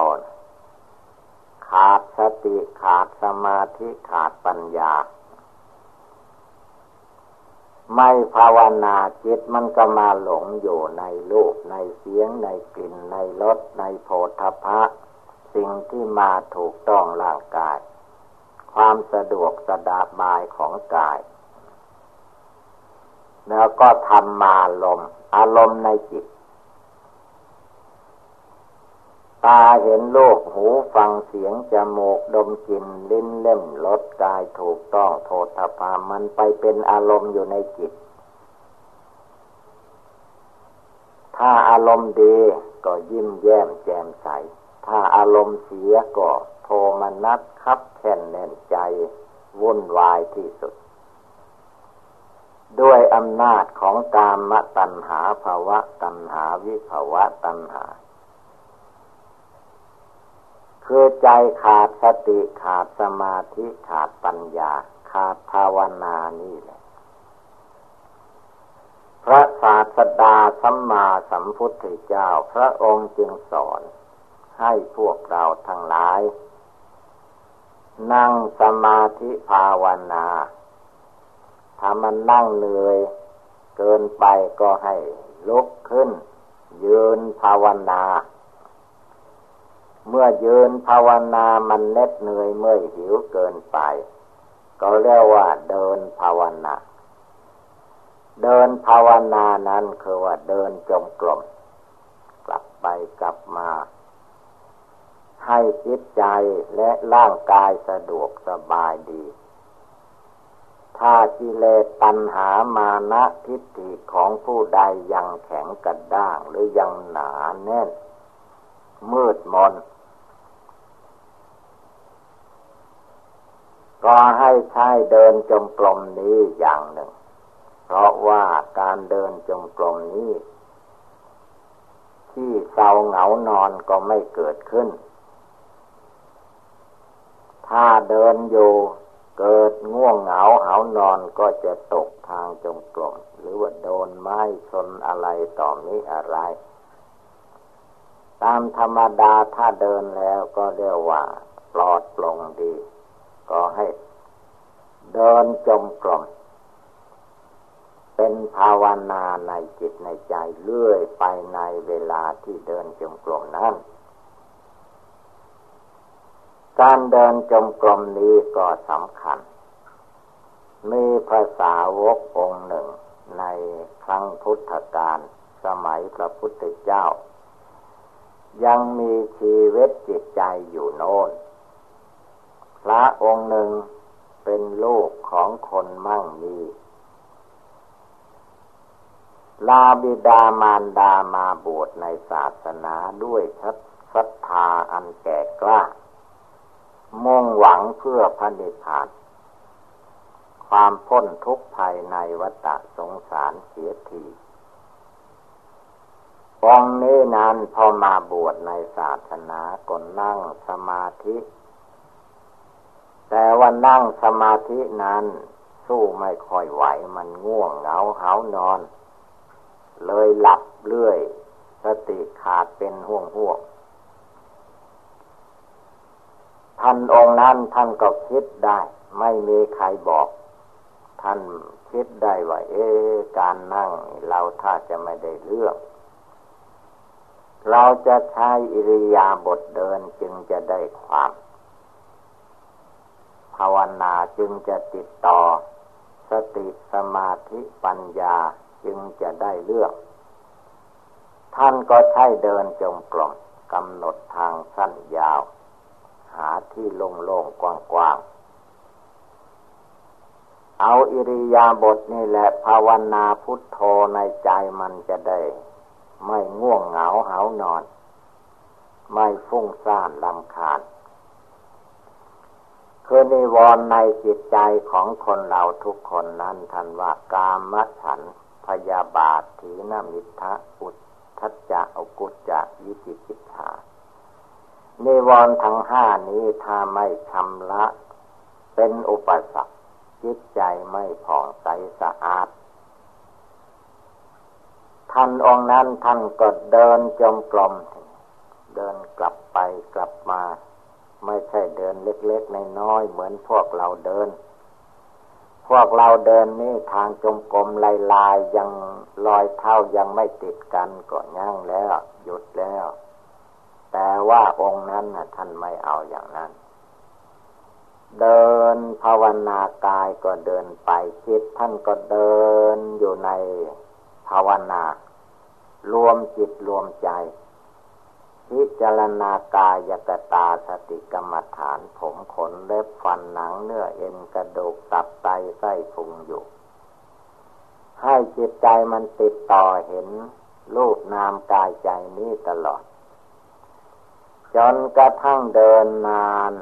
ขาดสติขาดสมาธิขาดปัญญา ไม่ภาวนาจิตมันก็มาหลงอยู่ในรูปในเสียงในกลิ่นในรสในโพธพะ สิ่งที่มาถูกต้องร่างกาย ความสะดวกสดาบายของกาย แล้วก็ทำมาลม อารมณ์ในจิต ตาเห็นโลกหูฟังเสียงจมูกดมกลิ่นลิ้นเล่มรสกายถูกต้องโทษพามันไปเป็นอารมณ์อยู่ในจิต ถ้าอารมณ์ดีก็ยิ้มแย้มแจ่มใส ถ้าอารมณ์เสียก็โทมนัสคับแค่นแน่นใจ วุ่นวายที่สุด ด้วยอำนาจของกามตัณหาภาวะตัณหาวิภาวะตัณหา คือใจขาดสติขาดสมาธิขาดปัญญา ขาดภาวนานี่แหละพระศาสดาสัมมาสัมพุทธเจ้า พระองค์จึงสอน ให้พวกเราทั้งหลาย นั่งสมาธิภาวนาถ้ามันนั่งเหนื่อยเกินไปก็ให้ลุกขึ้น ยืนภาวนา เมื่อยืนภาวนามันเน็ดเหนื่อยเมื่อยหิวเกินไป ก็เรียกว่าเดินภาวนาเดินภาวนานั้นคือว่าเดินจมกลมกลับไปกลับมา ให้จิตใจและร่างกายสะดวกสบายดี ถ้ากิเลสตัณหามานะทิฏฐิของผู้ใดยังแข็งกระด้างหรือยังหนาแน่น มืดมนก็ให้ใช้เดินจงกรมนี้อย่างหนึ่ง เพราะว่าการเดินจงกรมนี้ ที่เศร้าเหงานอนก็ไม่เกิดขึ้น ถ้าเดินอยู่เกิดง่วงเหงาเหานอนก็จะตกทางจงกรมหรือว่าโดนไม้ชนอะไรต่อนี้อะไร ตามธรรมดาถ้าเดินแล้วก็เรียกว่าปลอดปลงดี ก็ให้เดินจงกรมเป็นภาวนาในจิตในใจเลื่อยไปในเวลาที่เดินจงกรมนั้น การเดินจมกรมนี้ก็สำคัญ มีภาษาวกองหนึ่งในครั้งพุทธกาลสมัยพระพุทธเจ้า ยังมีชีวิตจิตใจอยู่โน้น พระองค์หนึ่งเป็นลูกของคนมั่งมี ลาบิดามารดามาบวชในศาสนาด้วยศรัทธาอันแก่กล้า มุ่งหวังเพื่อพระนิพพาน ความพ้นทุกข์ภายในวัฏสงสารเสียทีองนี้นั้นพอมาบวชในศาสนาก็นั่งสมาธิ แต่ว่านั่งสมาธินั้นสู้ไม่ค่อยไหวมันง่วงเหงาเหานอน เลยหลับเรื่อย สติขาดเป็นห่วงห่วง ท่านองค์นั้นท่านก็คิดได้ ไม่มีใครบอก ท่านคิดได้ว่า เอ๊การนั่งเราถ้าจะไม่ได้เลือกเราจะใช้อิริยาบถเดินจึงจะได้ความ ภาวนาจึงจะติดต่อ สติสมาธิปัญญาจึงจะได้เลือก ท่านก็ใช้เดินจงกรมกำหนดทางสั้นยาว หาที่โล่งๆกว้างๆ เอาอิริยาบถนี่แหละภาวนาพุทโธในใจมันจะได้ ไม่ง่วงเหงาเหานอน ไม่ฟุ้งซ่านลำคาญคือนิวรณ์ในจิตใจของคนเราทุกคนนั้นทันว่ากามฉันพยาบาทถีนมิทะอุทธัจจะอกุจจะยิจิจิตชา นิวรณ์ทั้งห้านี้ถ้าไม่ชำระ เป็นอุปสรรคจิตใจไม่ผ่องใสสะอาด ท่านองค์นั้นท่านก็เดินจมกลม เดินกลับไปกลับมา ไม่ใช่เดินเล็กๆในน้อยเหมือนพวกเราเดิน พวกเราเดินนี่ทางจมกลมลายลายยังลอยเท้ายังไม่ติดกันก็ยั่งแล้ว หยุดแล้ว แต่ว่าองค์นั้นท่านไม่เอาอย่างนั้น เดินภาวนากายก็เดินไปจิตท่านก็เดินอยู่ในภาวนา รวมจิตรวมใจ พิจารณากายกตาสติกรรมฐานผมขนเล็บฟันหนังเนื้อเอ็นกระดูกตับไตไส้พุงอยู่ ให้จิตใจมันติดต่อเห็นรูปนามกายใจนี้ตลอด จนกระทั่งเดินนาน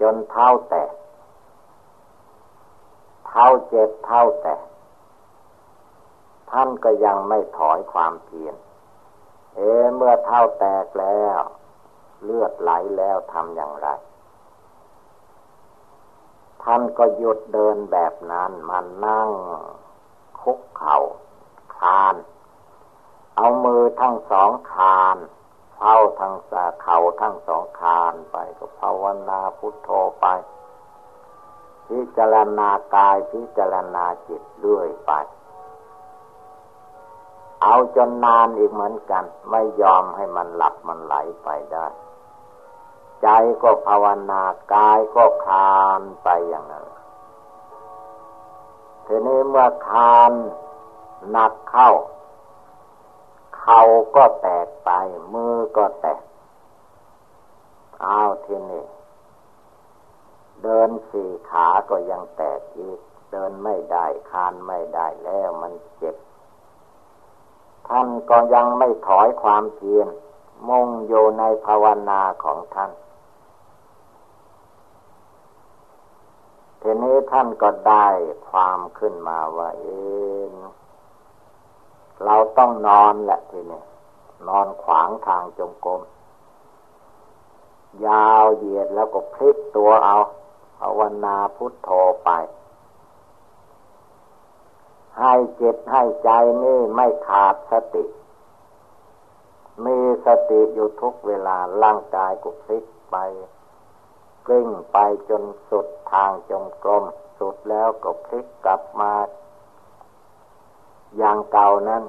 จนเท้าแตก เท้าเจ็บเท้าแตก ท่านก็ยังไม่ถอยความเพียร เอเมื่อเท้าแตกแล้ว เลือดไหลแล้วทำอย่างไร ท่านก็หยุดเดินแบบนั้นมันนั่งคุกเขา่าคาน เอามือทั้งสองคาน เท้าทั้งสาเข่าทั้งสองคานไปก็ภาวนาพุทโธไป พิจารณากายพิจารณาจิตเรื่อยไป เอาจนนานอีกเหมือนกัน ไม่ยอมให้มันหลับมันไหลไปได้ ใจก็ภาวนากายก็คานไปอย่างนั้นทีนี้เมื่อคานหนักเข้า เขาก็แตกไป มือก็แตกอ้าวทีนี้เดินสี่ขาก็ยังแตกอีก เดินไม่ได้คานไม่ได้แล้วมันเจ็บ ท่านก็ยังไม่ถอยความเพียรมุ่งอยู่ในภาวนาของท่านทีนี้ท่านก็ได้ความขึ้นมาว่าเอง เราต้องนอนแหละทีนี้นอนขวางทางจงกรมยาวเหยียดแล้วก็พลิกตัวเอาภาวนาพุทโธไป ให้จิตให้ใจนี่ไม่ขาดสติ มีสติอยู่ทุกเวลาร่างกายก็พลิกไปกลิ้งไปจนสุดทางจงกรม สุดแล้วก็พลิกกลับมา อย่างเก่านั้น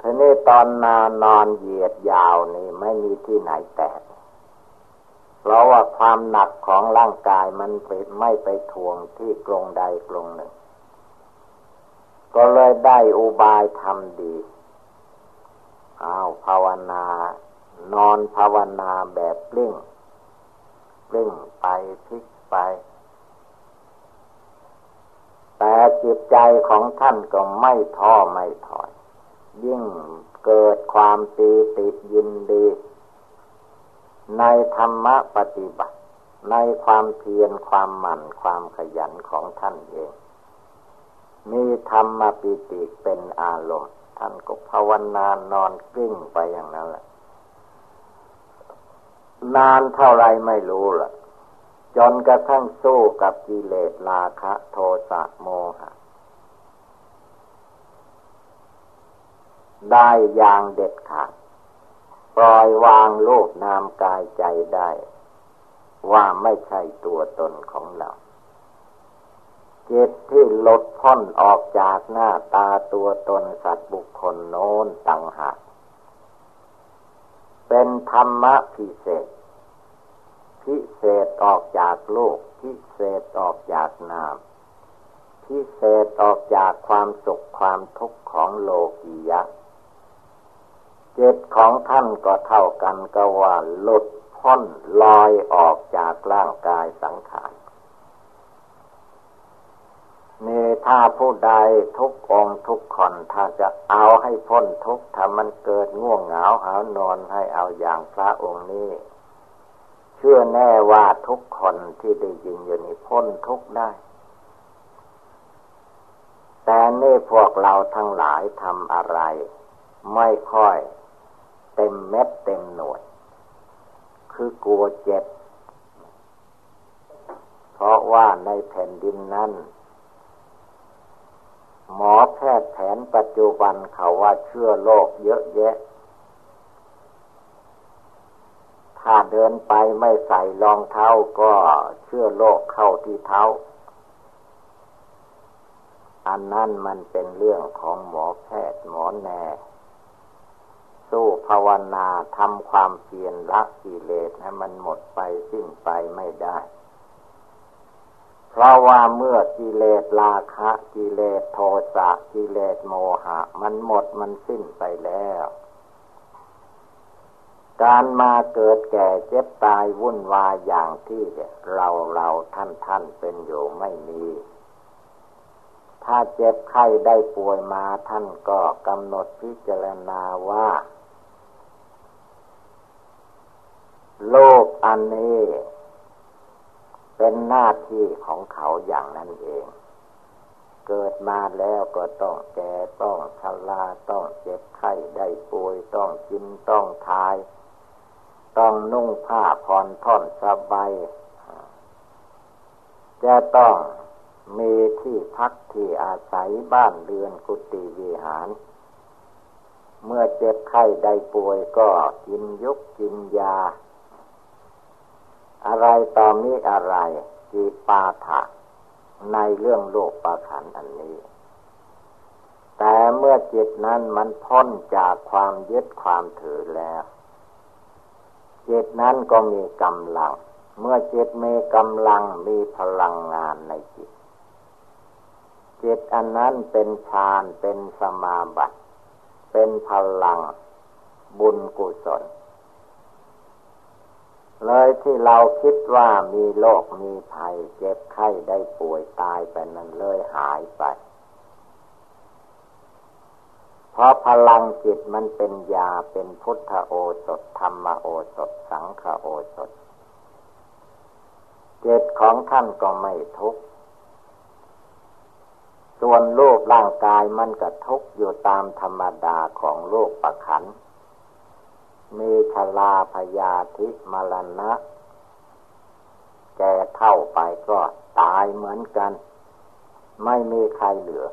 ทีนี้ตอนนานนอนเหยียดยาวนี่ไม่มีที่ไหนแตก เพราะว่าความหนักของร่างกายมันไม่ไปทวงที่กรงใดกรงหนึ่ง ก็เลยได้อุบายทำดีอ้าวภาวนานอนภาวนาแบบปลิ้งปลิ้งไปพลิกไป แต่จิตใจของท่านก็ไม่ท้อไม่ถอย ยิ่งเกิดความปีติยินดี ในธรรมะปฏิบัติ ในความเพียรความหมั่นความขยันของท่านเอง มีธรรมปิติเป็นอารมณ์ ท่านก็ภาวนานอนกลิ้งไปอย่างนั้นแหละนานเท่าไรไม่รู้ล่ะ จนกระทั่งสู้กับกิเลสราคะโทสะโมหะ ได้อย่างเด็ดขาดปล่อยวางโลกนามกายใจได้ ว่าไม่ใช่ตัวตนของเราจิตที่ลดพ้นออกจากหน้าตาตัวตนสัตว์บุคคลโน้นต่างหาก เป็นธรรมะพิเศษ พิเศษออกจากโลก พิเศษออกจากนาม พิเศษออกจากความสุขความทุกข์ของโลกียะเจิตของท่านก็เท่ากันก็ว่าหลุดพ้นลอยออกจากร่างกายสังขารเนถ้าผู้ใดทุกองทุกคนถ้าจะเอาให้พ้นทุกถ้ามันเกิดง่วงเหงาหานอนให้เอาอย่างพระองค์นี้ เชื่อแน่ว่าทุกคนที่ได้ยินอยู่นี้พ้นทุกได้ แต่นี่พวกเราทั้งหลายทำอะไร ไม่ค่อย เต็มเม็ดเต็มหน่วย คือกลัวเจ็บ เพราะว่าในแผ่นดินนั้นหมอแพทย์แผนปัจจุบันเขาว่าเชื่อโรคเยอะแยะ ถ้าเดินไปไม่ใส่รองเท้าก็เชื่อโรคเข้าที่เท้า อันนั้นมันเป็นเรื่องของหมอแพทย์หมอแน่สู้ภาวนาทำความเพียรละกิเลสให้มันหมดไปสิ้นไปไม่ได้ เพราะว่าเมื่อกิเลสราคะกิเลสโทสะกิเลสโมหะ มันหมดมันสิ้นไปแล้ว การมาเกิดแก่เจ็บตายวุ่นวายอย่างที่เราเราท่านท่านเป็นอยู่ไม่มี ถ้าเจ็บไข้ได้ป่วยมาท่านก็กำหนดพิจารณาว่า โลกอันนี้ เป็นหน้าที่ของเขาอย่างนั้นเองเกิดมาแล้วก็ต้องแก่ต้องชราต้องเจ็บไข้ได้ป่วยต้องกินต้องทาย ต้องนุ่งผ้าผ่อนท่อนสบายจะต้องมีที่พักที่อาศัยบ้านเรือนกุฏิวิหาร เมื่อเจ็บไข้ได้ป่วยก็กินยุกกินยา อะไรต่อมีอะไรจีปาถะในเรื่องโลกประขันอันนี้ แต่เมื่อจิตนั้นมันพ้นจากความยึดความถือแล้ว จิตนั้นก็มีกำลัง เมื่อจิตมีกำลังมีพลังงานในจิต จิตอันนั้นเป็นฌานเป็นสมาบัติ เป็นพลังบุญกุศล เลยที่เราคิดว่ามีโรคมีภัยเจ็บไข้ได้ป่วยตายไปนั้นเลยหายไป เพราะพลังจิตมันเป็นยาเป็นพุทธโอสถธรรมโอสถ สังฆโอสถจิตของท่านก็ไม่ทุกข์ส่วนโลกร่างกายมันก็ทุกข์อยู่ตามธรรมดาของโลกประขัน มีชลาพยาธิมรณะ แก่เท่าไปก็ตายเหมือนกัน ไม่มีใครเหลือ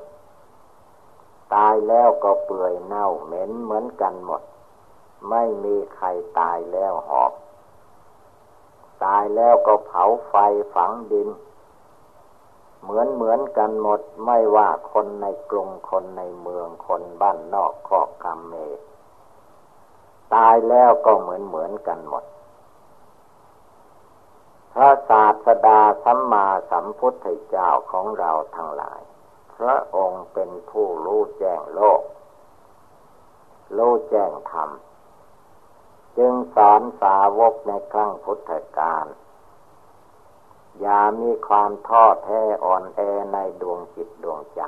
ตายแล้วก็เปื่อยเน่าเหม็นเหมือนกันหมด ไม่มีใครตายแล้วหอบ ตายแล้วก็เผาไฟฝังดิน เหมือนเหมือนกันหมดไม่ว่าคนในกรุงคนในเมืองคนบ้านนอกขอกกรรมเม ตายแล้วก็เหมือนเหมือนกันหมดพระศาสดาสัมมาสัมพุทธเจ้าของเราทั้งหลาย พระองค์เป็นผู้รู้แจ้งโลก รู้แจ้งธรรม จึงสอนสาวกในครั้งพุทธกาลอย่ามีความท้อแท้อ่อนแอในดวงจิตดวงใจ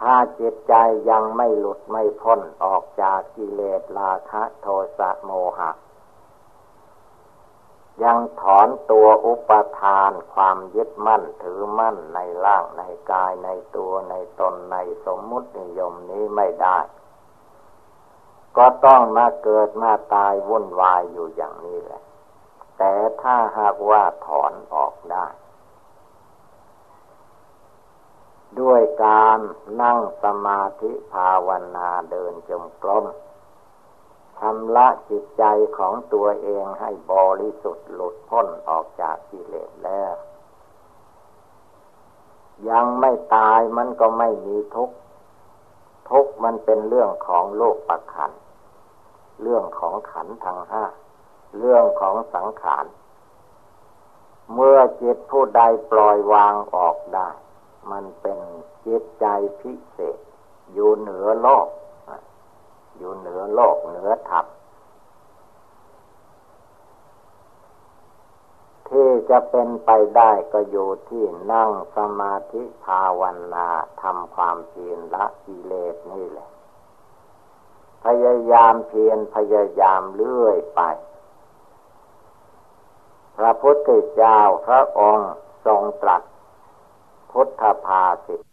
ถ้าจิตใจยังไม่หลุดไม่พ้นออกจากกิเลสราคะโทสะโมหะ ยังถอนตัวอุปทานความยึดมั่นถือมั่นในร่างในกายในตัวในตนในสมมุตินิยมนี้ไม่ได้ ก็ต้องมาเกิดมาตายวุ่นวายอยู่อย่างนี้แหละ แต่ถ้าหากว่าถอนออกได้ ด้วยการนั่งสมาธิภาวนาเดินจมกลม ชำระจิตใจของตัวเองให้บริสุทธิ์หลุดพ้นออกจากกิเลสแล้ว ยังไม่ตายมันก็ไม่มีทุกข์ ทุกข์มันเป็นเรื่องของโลกประคัน เรื่องของขันทางห้า เรื่องของสังขาร เมื่อจิตผู้ใดปล่อยวางออกได้ มันเป็นจิตใจพิเศษ อยู่เหนือโลก อยู่เหนือโลกเหนือธรรมที่จะเป็นไปได้ก็อยู่ที่นั่งสมาธิภาวนาทำความเพียรละกิเลสนี่แหละ พยายามเพียรพยายามเลื่อยไป พระพุทธเจ้าพระองค์ทรงตรัสพุทธภาสิต